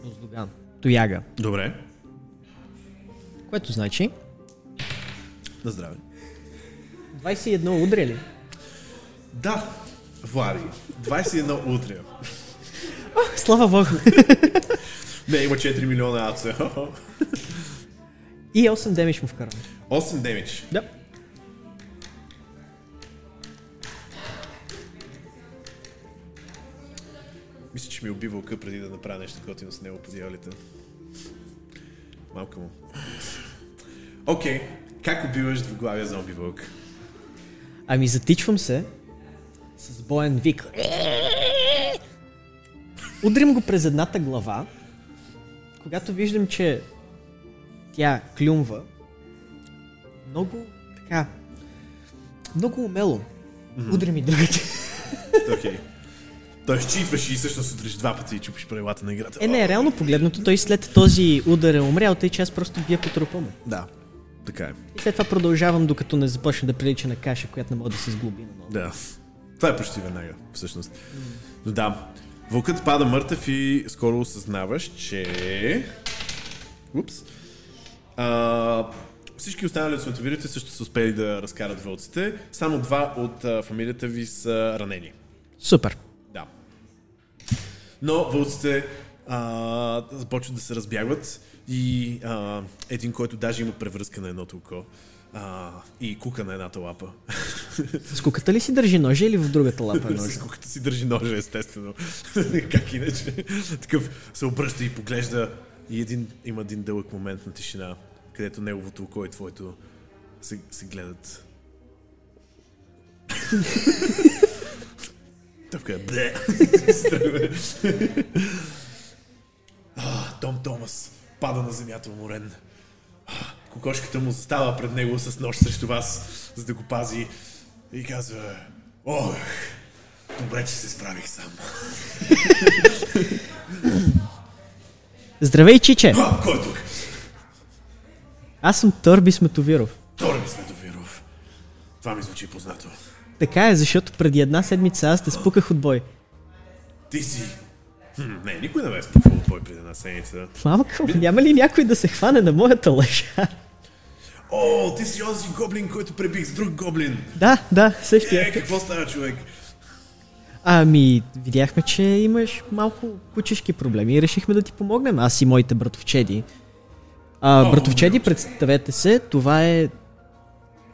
B: буздоган. Тояга.
A: Добре.
B: Което значи
A: На здраве.
B: 21 удря ли?
A: Да, Влади. 21 утре.
B: Слава богу.
A: Не, има 4 милиона аца.
B: И 8 демиш му вкарам.
A: 8 демидж.
B: Да.
A: Мисля, че ми уби вълка преди да направя нещо готино с него по дяволите. Малко му. Окей. Как убиваш двуглавия зомби вълк?
B: Ами затичвам се с боен вик. Удрям го през едната глава. Когато виждам, че тя клюмва, много така, много умело. Удрям и другата.
A: Окей. Той считваш и всъщност удриш два пъти и чупиш правилата на играта.
B: Е, не, реално погледнато, той след този удар е умрял, тъй че аз просто бия по трупа му.
A: Да. Така е.
B: И след това продължавам, докато не започне да прилича на каша, която не може да се сглоби на много.
A: Да. Това е почти веднага, всъщност. Но да. Вълкът пада мъртъв и скоро осъзнаваш, че... Упс. А, всички останали от световирите също са успели да разкарат вълците. Само два от а, фамилията ви са ранени.
B: Супер.
A: Да. Но вълците а, започват да се разбягват и а, един, който даже има превръзка на едното око а, и кука на едната лапа.
B: С куката ли си държи ножа или в другата лапа е
A: С
B: ножа?
A: куката си държи ножа, естествено. как иначе? Такъв се обръща и поглежда и един, има един дълъг момент на тишина, където неговото око и твоето се, се гледат. Тъпка е. А, Том Томас пада на земята уморен. Кокошката му застава пред него с нож срещу вас, за да го пази и казва Ох, добре, че се справих сам.
B: Здравей, чиче!
A: А, кой е тук?
B: Аз съм Торби Сметовиров.
A: Торби Сметовиров. Това ми звучи познато.
B: Така е, защото преди една седмица аз те спуках от бой.
A: Ти си... Хм, не, никой не ме е спуквал от бой преди една седмица.
B: Мамка, няма ли някой да се хване на моята лъжа?
A: О, ти си онзи гоблин, който пребих с друг гоблин.
B: Да, да, същия.
A: Е, какво става, човек?
B: Ами, видяхме, че имаш малко кучешки проблеми и решихме да ти помогнем. Аз и моите братовчеди. А, братовчеди, представете се, това е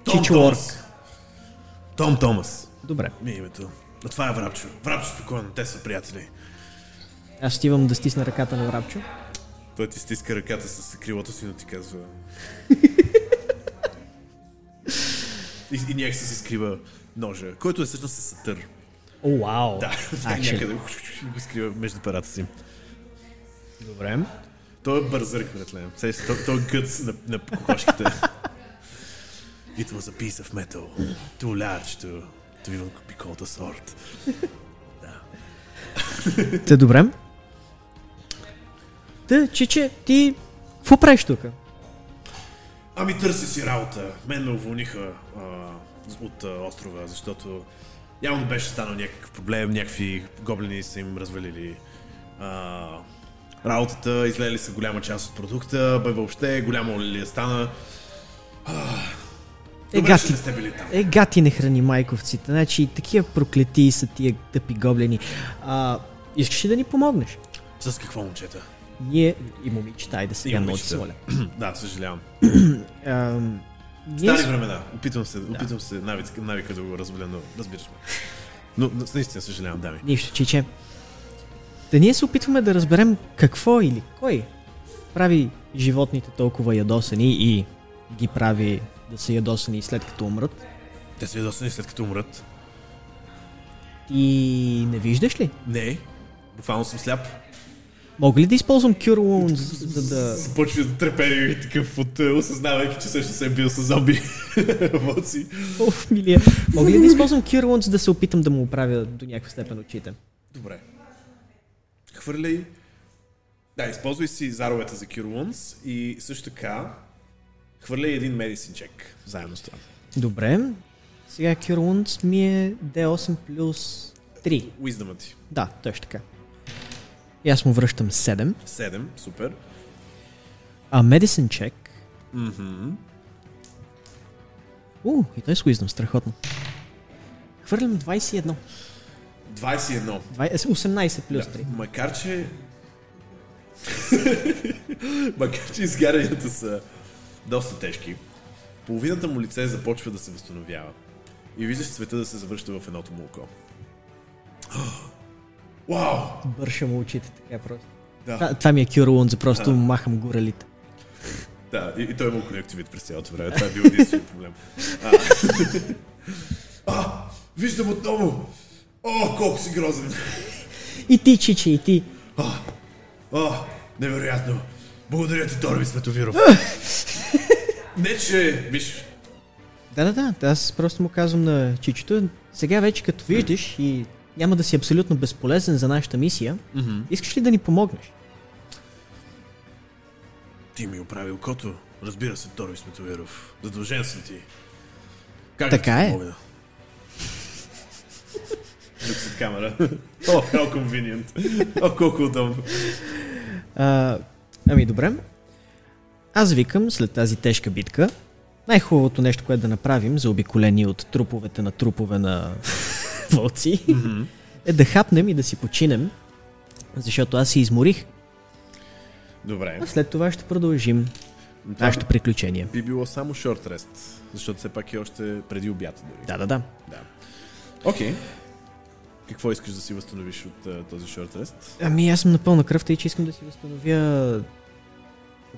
A: Том
B: Чичо
A: Томас.
B: Орк.
A: Том Томас.
B: Добре.
A: Ми името. Но това е Врапчо. Врапчо спокойно, те са приятели.
B: Аз отивам да стисна ръката на Врапчо.
A: Той ти стиска ръката с крилото си, но ти казва... и, и някак си скрива ножа, който е всъщност е сатър.
B: О, вау!
A: Да, някъде го скрива между перата си.
B: Добре.
A: Той е бързърк, братле. Той, той е гъц на, на кокошките. It was a piece of metal, too large to, to even be called a sword.
B: Те добре. Та, чиче, ти какво правиш тук?
A: Ами търси си работа. Мен ме уволниха а, от а, острова, защото явно беше станал някакъв проблем, някакви гоблини са им развалили а, работата, излели са голяма част от продукта, бе въобще голямо ли е стана.
B: Е,
A: Добре,
B: гати.
A: сте били там.
B: Е, гати не храни майковците. Значи, такива проклети са тия тъпи гоблени. А, искаш ли да ни помогнеш?
A: С какво момчета?
B: Ние и момичета, айде сега много се моля.
A: да, съжалявам. Стари времена. Опитвам се, опитвам се навика, навика да го разваля, но разбираш ме. Но, но наистина съжалявам, дами.
B: Нищо, чиче. Да ние се опитваме да разберем какво или кой прави животните толкова ядосани и ги прави да са ядосани след като умрат.
A: Те са ядосани след като умрат.
B: И не виждаш ли?
A: Не, буквално съм сляп.
B: Мога ли да използвам Cure Wounds, за да...
A: Започва да трепери и такъв от е, осъзнавайки, че също се е бил с зомби вълци.
B: Оф, милия. Мога ли да използвам Cure Wounds да се опитам да му оправя до някаква степен очите?
A: Добре. Хвърляй. Да, използвай си заровете за Cure Wounds и също така хвърляй един medicine check заедно с това.
B: Добре. Сега Cure Wounds ми е D8 плюс 3.
A: Wisdom ти.
B: Да, точно така. И аз му връщам 7.
A: 7, супер.
B: А Medicine Check...
A: Мгм.
B: У, и той с Wisdom, страхотно. Хвърлям 21.
A: 21.
B: 20, 18 плюс 3.
A: Да. Макар, че... Макар, че изгарянията са доста тежки, половината му лице започва да се възстановява. И виждаш света да се завръща в едното му око. Вау!
B: Бърша му очите така просто.
A: Да,
B: Това, това ми е Cure Wounds, просто
A: Да.
B: махам горелите.
A: да и, и той има конективит през цялото време. Това е бил единствен проблем. А, а, виждам отново! О, колко си грозен!
B: И ти, Чичи, и ти.
A: О, невероятно! Благодаря ти, Торби Сметовиров! Не, че... Виж,
B: да, да, да, аз просто му казвам на Чичито, сега вече като виждаш и няма да си абсолютно безполезен за нашата мисия,
A: mm-hmm.
B: искаш ли да ни помогнеш?
A: ти ми оправи окото. Разбира се, Торби Сметовиров. Задължен съм ти. Как
B: Така
A: да
B: е.
A: помогна? Люксът камера. О, how convenient. О, колко удобно.
B: А, ами добре. Аз викам след тази тежка битка, най-хубавото нещо, което да направим, заобиколени от труповете на трупове на вълци, е да хапнем и да си починем, защото аз се изморих.
A: Добре.
B: А след това ще продължим
A: Това
B: нашето приключение.
A: би било само short rest, защото все пак е още преди обяд дори.
B: Да, да, да.
A: Да. Окей. Какво искаш да си възстановиш от а, този short rest?
B: Ами аз съм на пълна кръв, тъй че искам да си възстановя...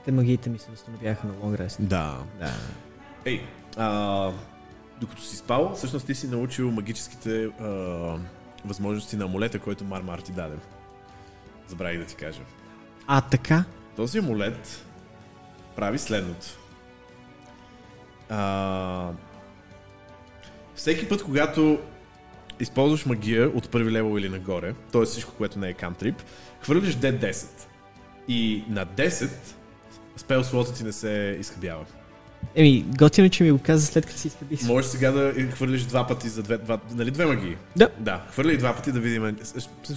B: Те магиите ми се възстановяха на лонг рест.
A: Да.
B: Да.
A: Ей, а, докато си спал, всъщност ти си научил магическите а, възможности на амулета, който Мармар ти даде. Забравих да ти кажа.
B: А така?
A: Този амулет прави следното. А, всеки път, когато използваш магия от първи левел или нагоре, т.е. всичко, което не е кантрип, хвърляш D10. И на 10 спел слота ти не се изхъбява.
B: Еми, готино, че ми го каза след като си изкъби.
A: Можеш сега да хвърлиш два пъти за две, два, нали две магии?
B: Да.
A: Да, хвърли два пъти да видим.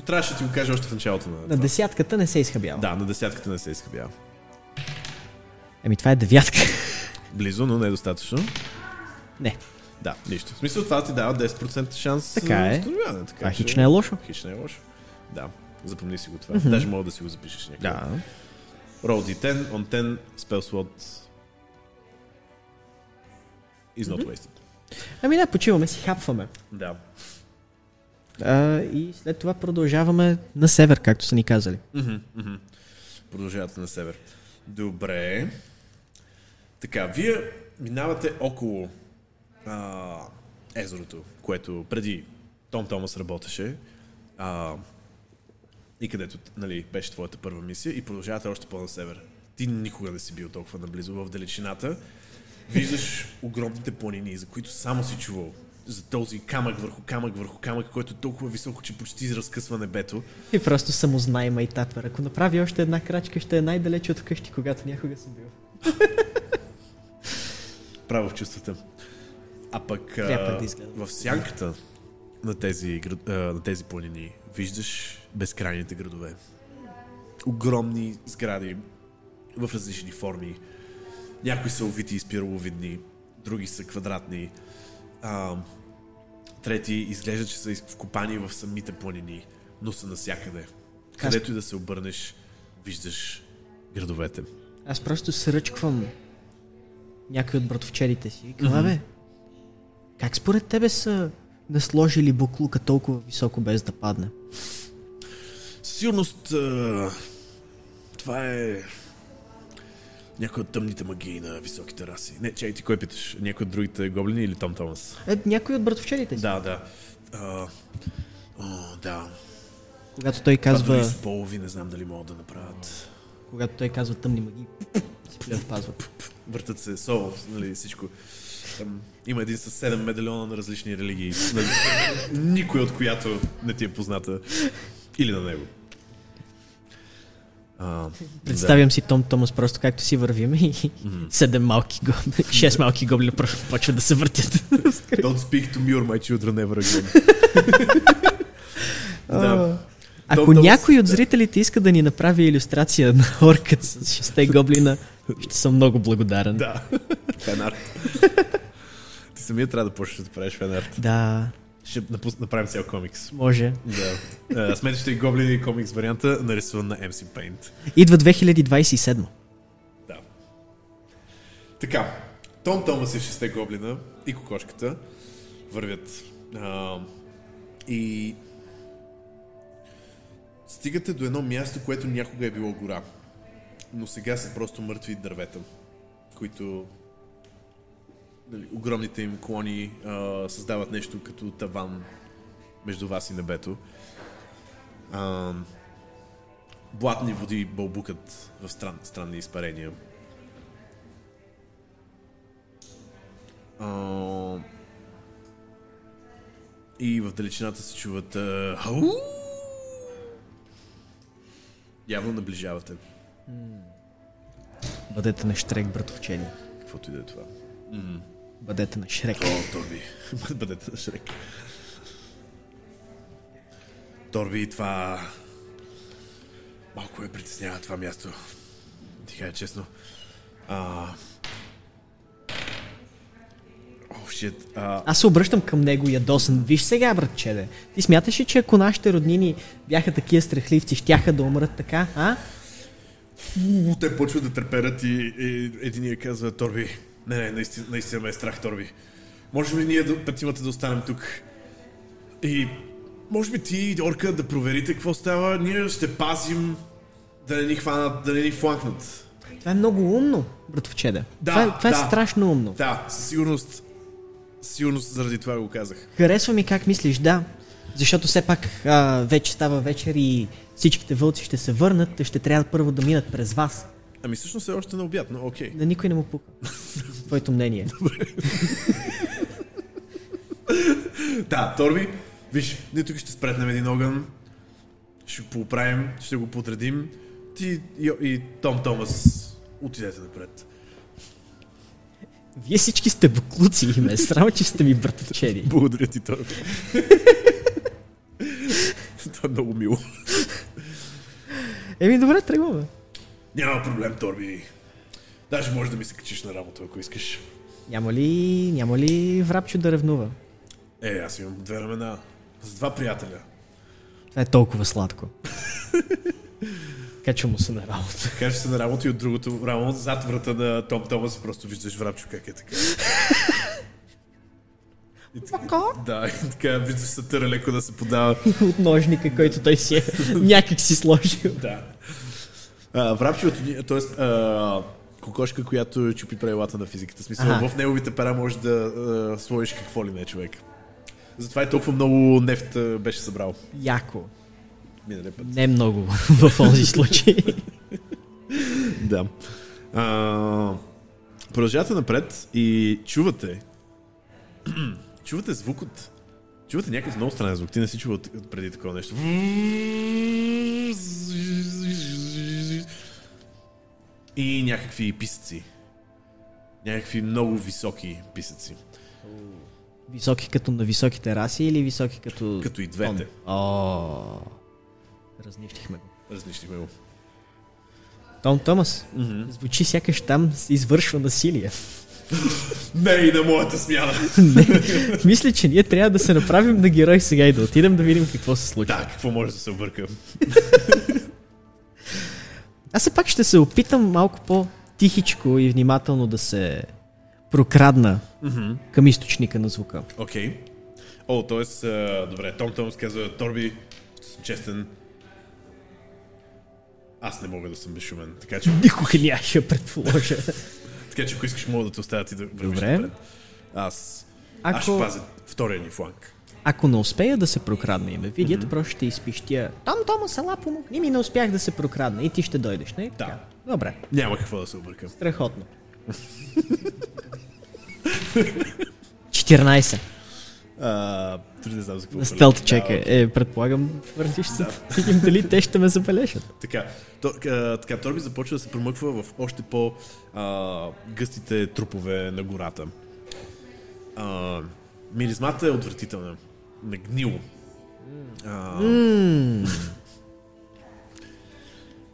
A: Трябваше да ти го кажа още в началото на...
B: На десятката не се изхабява.
A: Да, на десятката не се изхъбява.
B: Еми, това е девятка.
A: Близо, но не е достатъчно.
B: Не.
A: Да, нищо. В смисъл това ти дава 10% шанс
B: Така
A: за
B: е.
A: установяване. Така че-
B: хич не е лошо.
A: Хич не е лошо. Да, запомни си го това.
B: Мгм.
A: Даже мога да си го запишеш някъде.
B: Да.
A: Roll D10, on 10, spell slot is not wasted.
B: Ами да, почиваме си, хапваме.
A: Да.
B: А, и след това продължаваме на север, както са ни казали.
A: Продължавате на север. Добре. Така, вие минавате около а, езерото, което преди Том Томас работеше а, и където нали, беше твоята първа мисия и продължавате още по-на север. Ти никога не си бил толкова наблизо в далечината. Виждаш огромните планини, за които само си чувал. За този камък върху камък върху камък, който е толкова високо, че почти разкъсва небето.
B: И просто самознай майтатвър. Ако направи още една крачка, ще е най-далече от къщи, когато някога съм бил.
A: Право в чувствата. А пък а,
B: да
A: в сянката на тези, град- а, на тези планини виждаш безкрайните градове. Огромни сгради в различни форми. Някои са овити и спираловидни, други са квадратни. А, трети изглежда, че са вкопани в самите планини, но са навсякъде. Където и да се обърнеш, виждаш градовете.
B: Аз просто сръчквам някой от братовчерите си. Казва, бе, как според тебе са насложили буклука толкова високо без да падне?
A: Сигурност това е някой от тъмните магии на високите раси. Не, чай, ти кой питаш? Някой от другите гоблини или Том Томас?
B: Е, някой от братовчерите си.
A: Да, да. А, о, да.
B: Когато той
A: Това
B: казва,
A: дори с полови не знам дали могат да направят.
B: когато той казва тъмни магии, си предпазват.
A: Въртат се соло, нали, всичко. Там, има един с 7 медальона на различни религии. Никой от която не ти е позната. Или на него. А,
B: Представям си Том Томас просто както си вървим и седем малки гоблини, шест малки просто почват да се въртят.
A: Don't speak to me or my children ever again. да.
B: Ако
A: Том
B: някой от зрителите иска да ни направи иллюстрация на оркът с шесте гоблина, ще съм много благодарен.
A: Да. Фенарт. Ти самия трябва да почнеш да правиш фенарт.
B: Да,
A: Ще напус... направим цял комикс.
B: може.
A: Да. Uh, Сметващите и гоблини комикс варианта, нарисуван на MC Paint.
B: Идва 2027.
A: Да. Така. Том Томас и шесте гоблина и кокошката вървят. А, и стигате до едно място, което някога е било гора. Но сега са просто мъртви дървета, които нали, огромните им клони а, създават нещо като таван между вас и небето. А, блатни води бълбукат в стран, странни изпарения. А, и в далечината се чуват а, «Ау!» Явно наближавате.
B: Бъдете на Штрек, братовчени.
A: Каквото и да е това.
B: Бъдете на Шрек.
A: О, Торби. Бъдете на Шрек. Торби, това... Малко ме притеснява това място. Ти кажа честно. А... О, shit. А,
B: Аз се обръщам към него ядосан. Виж сега, братчеде. Ти смяташ ли, че ако нашите роднини бяха такива страхливци, щяха да умрат така, а?
A: Те почват да треперят и, и единия казва, Торби, не, не, наистина, наистина ме е страх, Торби. Може ли ние да, петимата да останем тук? И може би ти и Орка да проверите какво става, ние ще пазим да не ни хванат, да не ни фланкнат.
B: Това е много умно, братовчеде.
A: Да,
B: това е, това
A: да.
B: е страшно умно.
A: Да, със сигурност, със сигурност заради това го казах.
B: Харесва ми как мислиш, да. Защото все пак а, вече става вечер и всичките вълци ще се върнат, те ще трябва първо да минат през вас.
A: Ами всъщност е още на обяд, но окей.
B: Да никой не му пука. Твоето мнение.
A: Да, Торби, виж, ние тук ще спретнем един огън, ще го поправим, ще го подредим. Ти и, и Том Томас отидете напред.
B: Вие всички сте буклуци и ме е срам, че сте ми братовчери.
A: Благодаря ти, Торби. Това е много мило.
B: Еми, добре, тръгваме.
A: Няма проблем, Торби. Даже може да ми се качиш на работа, ако искаш.
B: Няма ли, няма ли врапчо да ревнува?
A: Е, аз имам две ramена. С два приятеля.
B: Това е толкова сладко. Качва му се на работа.
A: Каже се на работа и от другото рамо, зад врата на Том Томас просто виждаш врапчо как е така. И така да, и така виждаш сатъра леко да се подава.
B: От ножника, който той си е някак си сложил.
A: Да. А, врапчевото, т.е. кокошка, която чупи правилата на физиката. Смисъл,
B: Аха.
A: в неговите пера може да а, сложиш какво ли не човек. Затова и толкова много нефт а, беше събрал
B: Яко.
A: миналия път.
B: Не много в този случай.
A: Да. А, продължавате напред и чувате. чувате звук от. Чувате някакъв много странен звук. Ти не си чувал преди такова нещо. И някакви писъци. Някакви много високи писъци.
B: Високи като на високи тераси или високи като...
A: Като и двете.
B: О, разнищихме го.
A: Различни го.
B: Том Томас, звучи сякаш там се извършва насилие.
A: Не и на моята смяна.
B: Не, мисля, че ние трябва да се направим на герой сега и да отидем да видим какво се случва.
A: Да, какво може да се обърка?
B: Аз все пак ще се опитам малко по-тихичко и внимателно да се прокрадна към източника на звука.
A: Окей. О, т.е. добре, Том Томс казва, Торби, честен, аз не мога да съм безшумен, така че,
B: Никога нямаше да предположа.
A: така че ако искаш мога да те оставя ти да вървиш
B: Добре.
A: напред. Аз, аз ще
B: Ако,
A: пазя втория ни фланг.
B: Ако не успея да се прокрадна и ме видят, просто ще изпищя Том Томас, ела помогни ми, не успях да се прокрадна и ти ще дойдеш, не?
A: Да.
B: Така. Добре,
A: Няма какво да се объркам.
B: страхотно. 14.
A: А, не знам за какво.
B: Стелт чека.
A: Да,
B: Е, предполагам, въртиш се. Видим дали те ще ме забележат.
A: Така, то, а, така Торби започва да се промъква в още по а, гъстите трупове на гората. А, миризмата е отвратителна. Нагнило. А,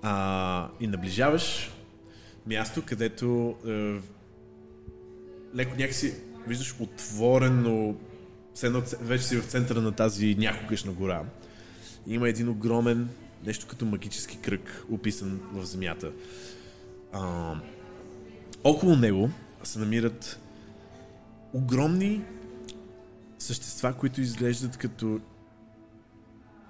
A: а, и наближаваш място, където е, леко някакси виждаш отворено, все едно вече си в центъра на тази някогашна гора. Има един огромен, нещо като магически кръг, описан в земята. А, около него се намират огромни същества, които изглеждат като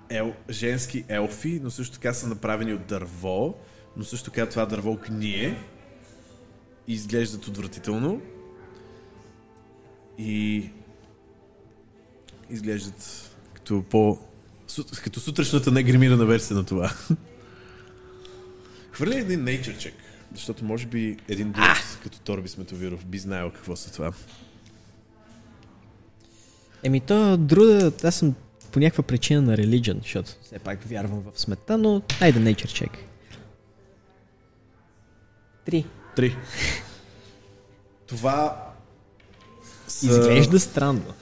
A: ел, женски елфи, но също така са направени от дърво, но също така това дърво гние изглеждат отвратително и изглеждат като по като сутрешната негримирана версия на това. Хвърля един nature check, защото може би един друг, като Торби Сметовиров, би знаел какво са това.
B: Еми то друга, аз съм по някаква причина на religion, защото все пак вярвам в смета, но айде nature check. Три.
A: Три. Това са...
B: Изглежда странно.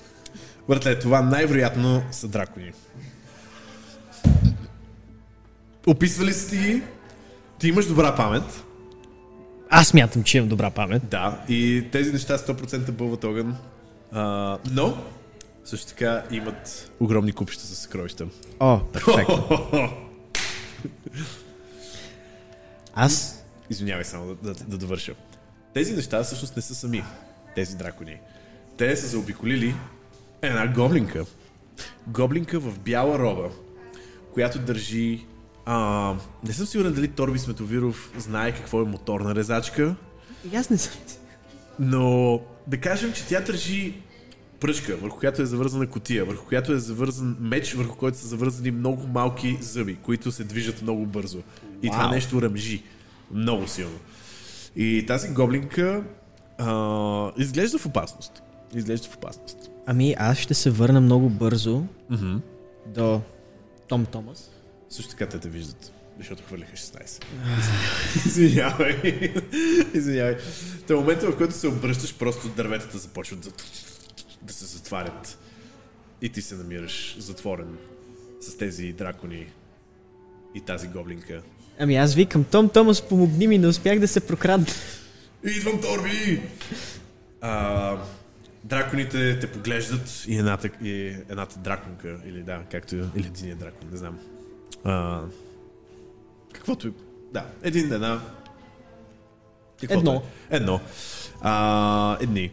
A: Братле, това най-вероятно са дракони. Описвали си ти ги? Ти имаш добра памет.
B: Аз мятам, че имам добра памет.
A: Да, и тези неща 100% бълват огън. А, но, също така имат огромни купища с съкровища.
B: О, перфектно. Аз
A: Извинявай само да, да, да довърша. Тези неща всъщност не са сами, тези дракони. Те са заобиколили една гоблинка. Гоблинка в бяла роба, която държи... А, не съм сигурен дали Торби Сметовиров знае какво е моторна резачка,
B: И аз не съм.
A: но да кажем, че тя държи пръчка, върху която е завързана котия, върху която е завързан меч, върху който са завързани много малки зъби, които се движат много бързо. И това нещо ръмжи много силно. И тази гоблинка а, изглежда в опасност. Изглежда в опасност.
B: Ами аз ще се върна много бързо до Том Томас.
A: Също така те те виждат. Защото хвърляха 16. Извинявай. Извинявай. Та момента, в който се обръщаш, просто дърветата започват да, да се затварят. И ти се намираш затворен с тези дракони и тази гоблинка.
B: Ами аз викам, Том Томас, помогни ми, не успях да се прокрадна.
A: Идвам, Торби! А, драконите те поглеждат и едната, и едната драконка, или да, както или един дракон, не знам. А, каквото и... Да, един, една... Каквото
B: Едно.
A: Е. Едно. А, едни.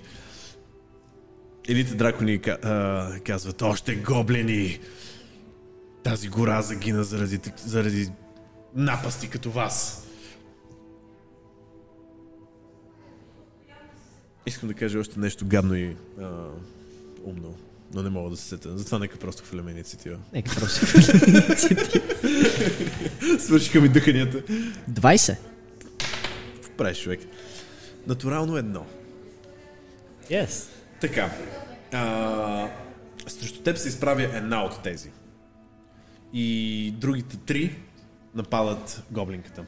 A: Едните дракони а, казват, още гоблини! Тази гора загина заради, заради напасти като вас. Искам да кажа още нещо гадно и а, умно, но не мога да се сета. Затова нека просто хвърляме инициатива.
B: Нека просто.
A: Свършиха ми дъханията.
B: 20.
A: Какво правиш, човек? Натурално едно.
B: Yes.
A: Така. А, срещу теб се изправя една от тези. И другите три нападат гоблинката.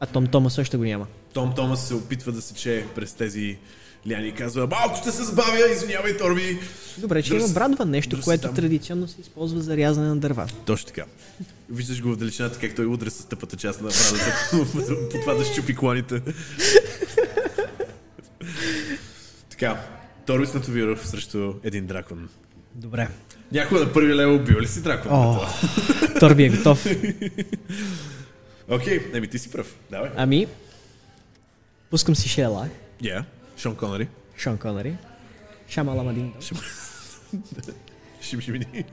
B: А Том Томас също го няма.
A: Том Томас се опитва да сече през тези лиани и казва Малко ще се забавя, извинявай, Торби.
B: Добре, че
A: Дръс-
B: има брадва, нещо,
A: дръс
B: което
A: там.
B: традиционно се използва за рязане на дърва.
A: Точно така. Виждаш го в далечината как той удря с тъпата част на брадата по, това да щупи клоните. Така, Торбис Натовиров срещу един дракон.
B: Добре.
A: Някой на първи лево убил ли си дракон?
B: О, Торби е готов.
A: Окей, okay, ти си пръв. Давай.
B: Ами, пускам си Шела,
A: Yeah. Шон Конъри.
B: Шон Конъри, Шамаламадин
A: Шим шимини.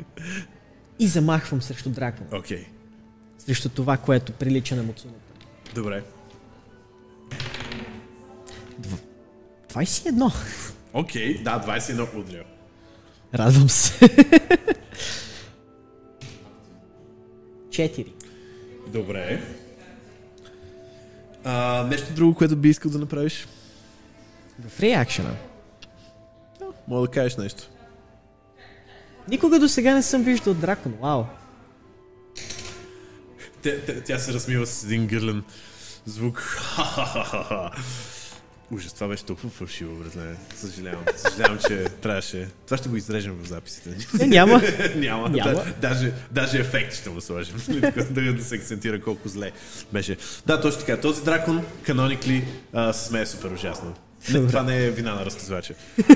B: и замахвам срещу дракон.
A: Окей.
B: Срещу това, което прилича на Муцуната.
A: Добре.
B: 21.
A: Окей, да, 21 удря.
B: Радвам се. 4.
A: Добре. А, нещо друго, което би искал да направиш?
B: В реакшена.
A: Мога да кажеш нещо.
B: Никога до сега не съм виждал дракон. Вау.
A: Те, те, тя се размива с един гърлен звук. Ужас, това беше толкова фалшиво, братле. Съжалявам. Съжалявам, че трябваше... Това ще го изрежем в записите.
B: Не, няма.
A: Няма.
B: Няма.
A: Да, даже, даже ефект ще му сложим. да, да се акцентира колко зле беше. Да, точно така. Този дракон, каноникли, се смее супер ужасно. Не, това не е вина на разказвача.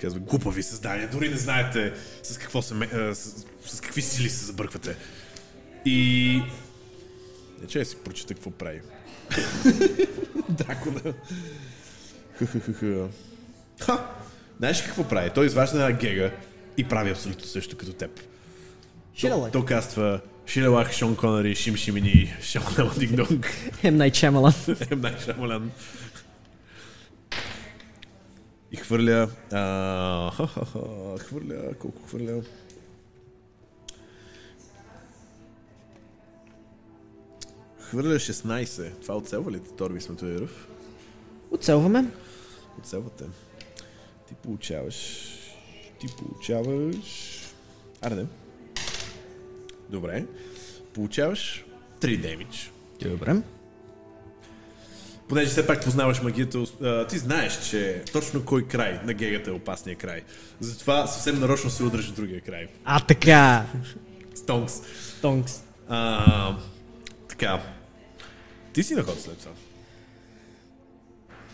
A: Казва, глупави създания, дори не знаете с какво се, с, с какви сили се забърквате. И... Не че си прочета какво прави. Дракона. Ха! Знаеш какво прави? Той изважда една гега и прави абсолютно също като теб.
B: Ширалак.
A: То каства Ширелах, Шон Конъри, Шим Шимини, Шамалама Динг Донг,
B: М. Найт Шамалан.
A: М. Найт Шамалан. И хвърля... А, хвърля... Колко хвърля? Хвърля 16. Това оцелва ли те, Торби Сметоиров?
B: Оцелваме.
A: Оцелвате. Ти получаваш... Ти получаваш... Аре, не. Добре. Получаваш 3 демидж.
B: Добре.
A: Понеже все пак познаваш магията, ти знаеш, че точно кой край на гегата е опасния край. Затова съвсем нарочно се удръж другия край.
B: А, така.
A: Стонкс.
B: Тонкс.
A: А, така. Ти си на ход след това.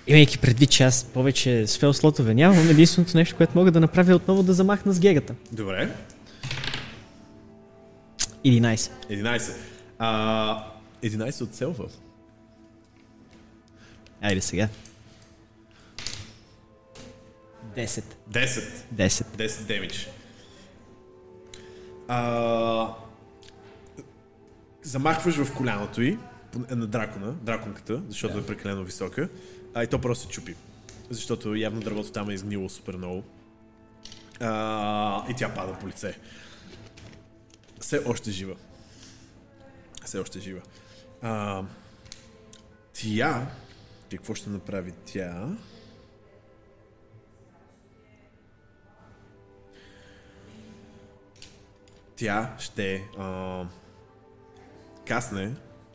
B: Имайки предвид, че аз повече спел слотове нямам, единственото нещо, което мога да направя е отново да замахна с гегата.
A: Добре.
B: 11.
A: 11. А, 11 оцелва.
B: Айде сега. 10.
A: 10.
B: 10.
A: 10 демидж. А, замахваш в коляното й на дракона, драконката, защото е прекалено висока, а и то просто се чупи. Защото явно дървото там е изгнило супер много. А, и тя пада по лице. Все още жива. Все още жива. А, тя... Какво ще направи тя? тя ще а, касне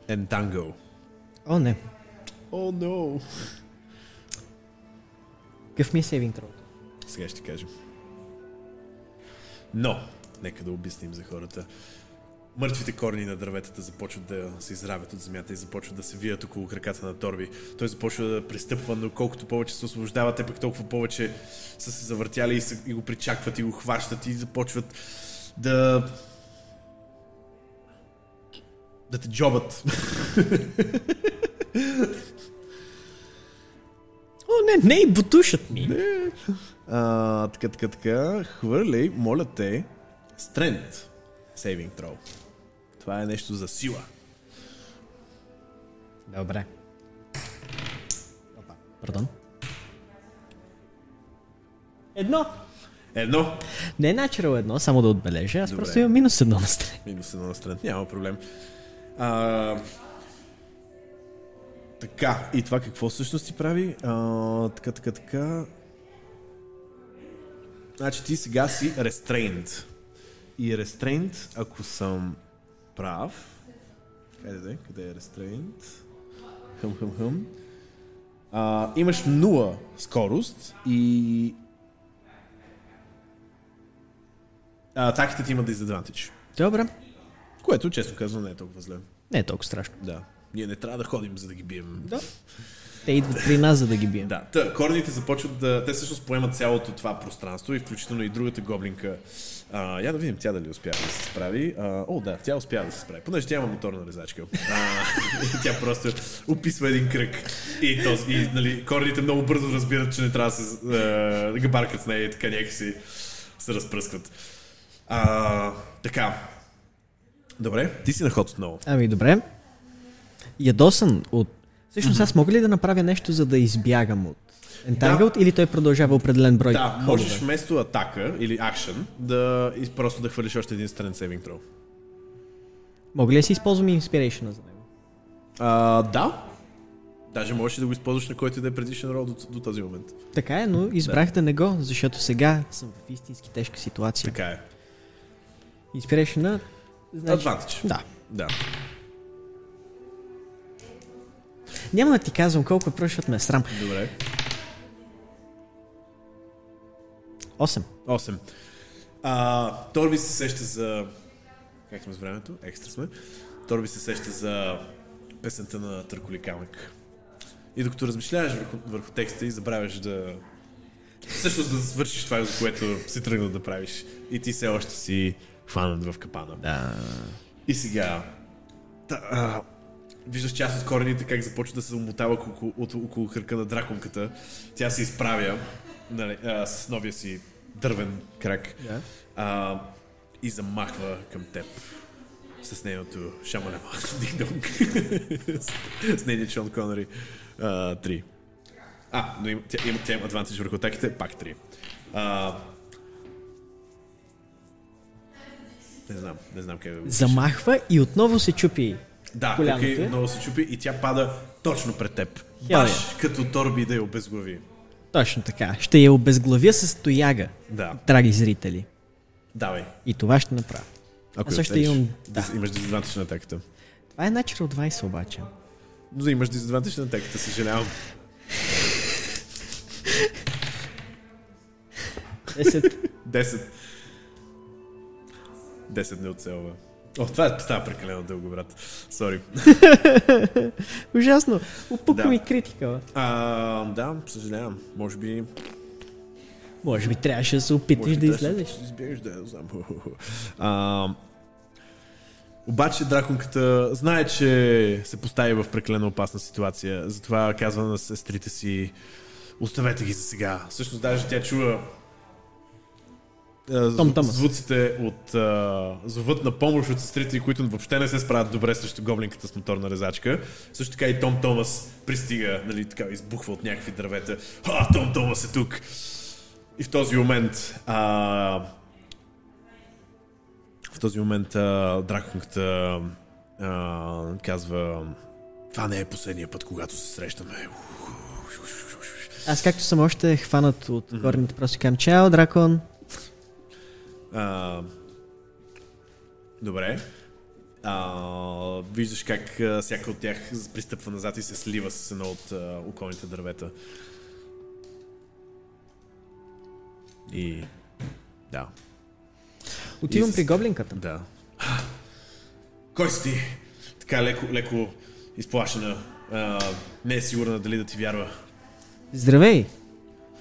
A: Entangle.
B: О, не.
A: О, oh, no!
B: Какъв ми е сейвинг троу?
A: Сега ще кажем. Но, нека да обясним за хората. Мъртвите корни на дърветата започват да се изравят от земята и започват да се вият около краката на Торби. Той започва да пристъпва, но колкото повече се освобождава, те пък толкова повече са се завъртяли и, се, и го причакват и го хващат и започват да... да те джобат.
B: О, не, не и бутушът ми.
A: Не. А, така, така, така. Хвърляй, моля те, стрент. Сейвинг throw. Това е нещо за сила.
B: Добре. Опа, Пардон. Едно.
A: Едно.
B: Не е natural едно, само да отбележа. Аз
A: Добре.
B: просто имам минус едно на страни.
A: Минус едно на стрент. Няма проблем. А, така, и това какво всъщност ти прави? А, така, така, така. Значи ти сега си restrained. И restrained, ако съм прав... Къде да? Къде е restrained? Хъм, хъм, хъм. А, имаш 0 скорост и... Атаките ти имат disadvantage.
B: Добре.
A: Което, честно казвам, не е толкова зле.
B: Не е толкова страшно.
A: Да. Ние не трябва да ходим, за да ги бием.
B: Да. Те идват при нас, за да ги бием.
A: Да, та, корните започват да... Те всъщност поемат цялото това пространство и включително и другата гоблинка. А, я да видим тя дали успя да се справи. А, о, да, тя успя да се справи. Понеже тя има моторна резачка. А, тя просто описва един кръг. И, този, и нали, корните много бързо разбират, че не трябва да се а, габаркат с нея и така някакси се разпръскват. А, така. Добре, ти си на ход отново.
B: Ами добре. Ядосан от... Всъщност аз мога ли да направя нещо, за да избягам от Entangled или той продължава определен брой
A: Да,
B: ходове?
A: можеш вместо атака или акшен да просто да хвърлиш още един странен сейвинг throw.
B: Мога ли да си използвам Inspiration за него?
A: А, да. Даже можеш да го използваш на който и да е предишен рол до, до този момент.
B: Така е, но избрах да. да не го, защото сега съм в истински тежка ситуация.
A: Така е.
B: Inspiration
A: Значи... Advantage.
B: Да.
A: Да.
B: Няма да ти казвам колко е защото ме е срам.
A: Добре.
B: 8.
A: 8. А, Торби се сеща за... Как сме с времето? Екстра сме. Торби се сеща за песента на Търколи камък. И докато размишляваш върху, върху текста и забравяш да... Всъщност да свършиш това, за което си тръгнал да правиш. И ти все още си хванат в капана.
B: Да.
A: И сега... Та, а, виждаш част от корените как започва да се замотава около, от, около хърка на драконката. Тя се изправя нали, а, с новия си дървен крак
B: Да.
A: а, и замахва към теб с нейното шамалема динг-донг. с, с нейния Шон Конъри. А. А, но тя, има, тя има адвантаж върху атаките, пак три. А, не знам, не знам как го
B: Замахва и отново се чупи.
A: да,
B: е.
A: много се чупи и тя пада точно пред теб. Баш като торби да я обезглави.
B: Точно така. Ще я обезглавя с тояга,
A: Да,
B: драги зрители.
A: давай.
B: И това ще направя.
A: Ако
B: Аз също
A: успееш.
B: имам...
A: Да. Имаш дизадвантаж на атаката.
B: Това е Natural 20 обаче.
A: Но имаш дизадвантаж на атаката, съжалявам.
B: 10.
A: 10. 10 не оцелва. О, това става прекалено дълго, брат. Сори.
B: Ужасно. Опука
A: Да.
B: ми критика. бе.
A: А, да, съжалявам. Може би...
B: Може би трябваше да се опиташ да излезеш.
A: да Избегаш да я знам. А, обаче драконката знае, че се постави в прекалено опасна ситуация. Затова казва на сестрите си оставете ги за сега. Всъщност даже тя чува
B: Том Томас.
A: звуците от а, зовът на помощ от сестрите, които въобще не се справят добре срещу гоблинката с моторна резачка. Също така и Том Томас пристига, нали, така избухва от някакви дървета. А, Том Томас е тук! И в този момент а, в този момент а, драконката а, казва това не е последния път, когато се срещаме.
B: Аз както съм още хванат от корените, просто казвам Чао, дракон.
A: А, Добре. А, виждаш как а, всяка от тях пристъпва назад и се слива с едно от а, околните дървета. И... Да.
B: Отивам
A: И
B: при гоблинката.
A: Да. Кой си ти? Така леко, леко изплашена. А, не е сигурна дали да ти вярва.
B: Здравей!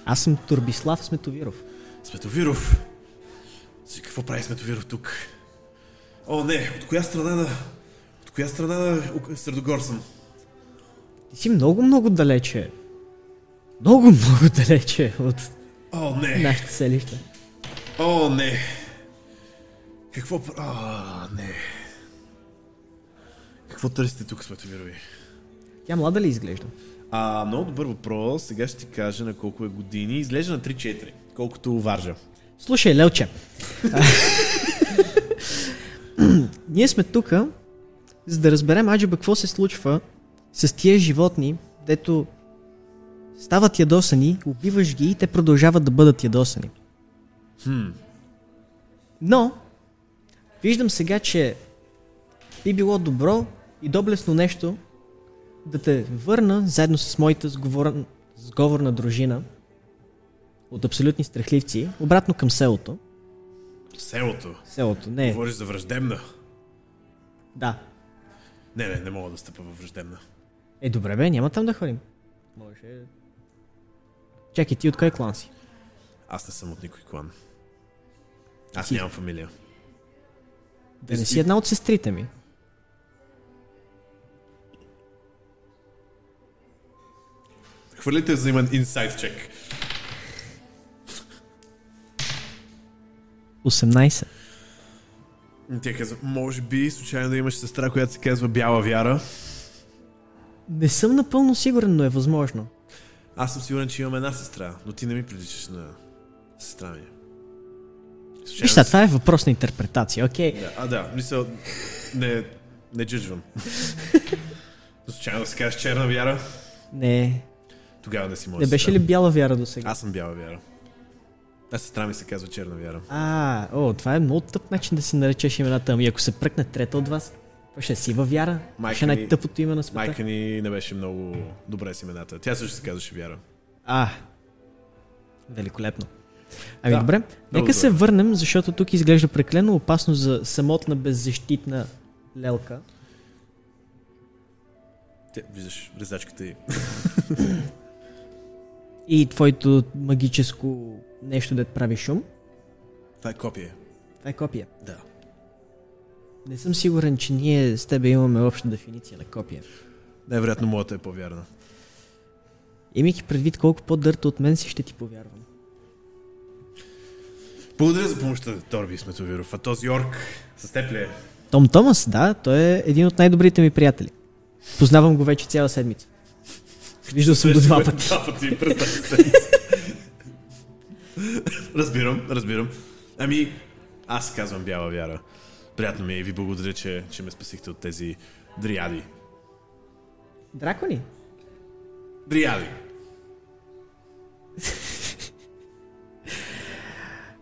B: Аз съм Турбислав Сметовиров.
A: Сметовиров. Си, какво прави Сметовиров тук? О, не, от коя страна на... От коя страна на Средогор съм?
B: Ти си много, много далече. Много, много далече от
A: О, не.
B: нашите селища.
A: О, не. Какво... О, не. Какво търсите тук, Сметовирови?
B: Тя млада ли изглежда?
A: А, много добър въпрос. Сега ще ти кажа на колко е години. Изглежда на 3-4, колкото варжа.
B: Слушай, Лелче. Ние сме тук, за да разберем аджиба какво се случва с тия животни, дето стават ядосани, убиваш ги и те продължават да бъдат ядосани.
A: Хм.
B: Но, виждам сега, че би било добро и доблесно нещо да те върна заедно с моята сговорна, сговорна дружина от абсолютни страхливци, обратно към селото.
A: Селото.
B: Селото, не.
A: Говориш за враждебна.
B: Да.
A: Не, не, не мога да стъпа във враждебна.
B: Е, добре бе, няма там да ходим. Може... Чакай, ти от кой клан си?
A: Аз не съм от никой клан. Аз
B: Ти-
A: нямам фамилия.
B: Да не си една от сестрите ми.
A: Хвърлите взаимен инсайт чек.
B: 18.
A: И Тя казва, може би случайно да имаш сестра, която се казва Бяла Вяра.
B: Не съм напълно сигурен, но е възможно.
A: Аз съм сигурен, че имам една сестра, но ти не ми приличаш на сестра ми.
B: Виж, това е въпрос на интерпретация, окей?
A: Да, а, да, мисля, не, не джуджвам. Но случайно да се кажеш черна вяра,
B: Не.
A: тогава не си моя
B: Не беше ли бяла вяра до сега?
A: Аз съм бяла вяра. А сестра ми се казва черна вяра.
B: А, о, това е много тъп начин да си наречеш имената. Ами ако се пръкне трета от вас, това ще е сива вяра.
A: Майка
B: ще е
A: ми-
B: най-тъпото име на света.
A: Майка ни не беше много добре с имената. Тя също се казваше вяра.
B: А, великолепно. Ами
A: Да,
B: добре, нека
A: добре.
B: се върнем, защото тук изглежда преклено опасно за самотна беззащитна лелка.
A: Те, виждаш резачката и...
B: И твоето магическо нещо да прави шум.
A: Това е копие.
B: Това е копия.
A: Да.
B: Не съм сигурен, че ние с тебе имаме обща дефиниция на копия.
A: Най-вероятно моята е по-вярна.
B: Имайки предвид колко по-дърта от мен си ще ти повярвам.
A: Благодаря за помощта, Торби Сметовиров. А този орк с теб ли е?
B: Том Томас, да, той е един от най-добрите ми приятели. Познавам го вече цяла седмица. Виждал съм го два пъти.
A: Два пъти, представи се. разбирам, разбирам. Ами, аз казвам Бяла Вяра. Приятно ми е и ви благодаря, че, че ме спасихте от тези дриади.
B: Дракони?
A: Дриади.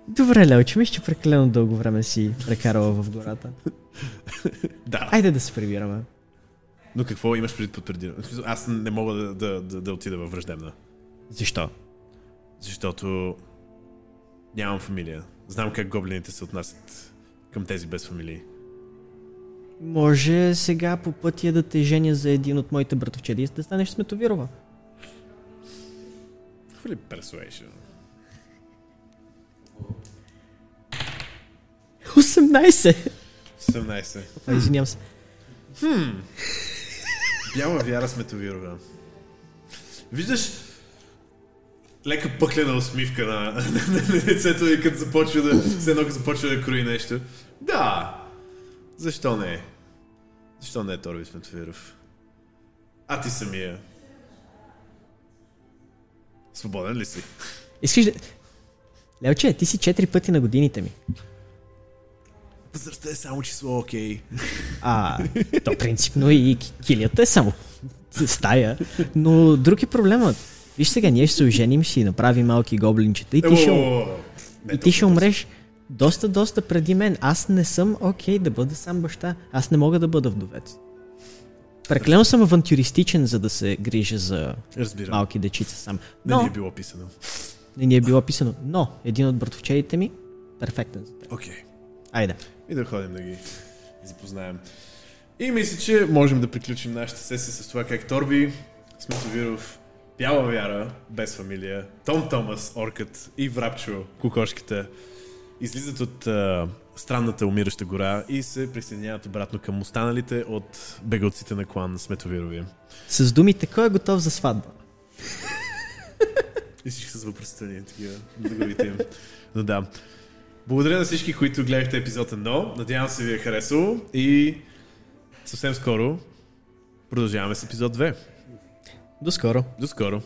B: Добре, Лео, че мисля, че прекалено дълго време си прекарала в гората.
A: Да.
B: Айде да се прибираме.
A: Но какво имаш преди смисъл, Аз не мога да, да, да, да отида във враждебна.
B: Защо?
A: Защото нямам фамилия. Знам как гоблините се отнасят към тези без фамилии.
B: Може сега по пътя да те женя за един от моите братовчеди и да станеш Сметовирова.
A: Хвали persuasion.
B: 18!
A: 17.
B: А, извинявам се.
A: Бяла вяра сметовирова. Виждаш лека пъклена усмивка на, на, на лицето и като започва да, все едно като започва да крои нещо. Да, защо не? Защо не е Торби Сметовиров? А ти самия. Свободен ли си?
B: Искаш да... Лелче, ти си четири пъти на годините ми.
A: Възрастта е само число, окей.
B: А, то принципно и ки- килията е само стая. Но друг е проблемът. Виж сега, ние ще се оженим, ще си направим малки гоблинчета и ти ще,
A: О, не
B: и ти ще умреш доста, доста преди мен. Аз не съм окей okay да бъда сам баща. Аз не мога да бъда вдовец. Преклено съм авантюристичен, за да се грижа за
A: Разбирам.
B: малки дечица сам.
A: Не
B: Но,
A: ни е било писано.
B: не ни е било писано. Но, един от братовчедите ми, перфектен за теб.
A: Окей.
B: Айде.
A: И да ходим да ги запознаем. И мисля, че можем да приключим нашата сесия с това как Торби, Сметовиров, Бяла Вяра, без фамилия, Том Томас, Оркът и Врапчо, Кокошката, излизат от а, странната умираща гора и се присъединяват обратно към останалите от бегалците на клан Сметовирови.
B: С думите, кой е готов за сватба?
A: И всички с въпросителни такива на им. Но да. Благодаря на всички, които гледахте епизод 1. Надявам се ви е харесало и съвсем скоро продължаваме с епизод 2.
B: До скоро.
A: До скоро!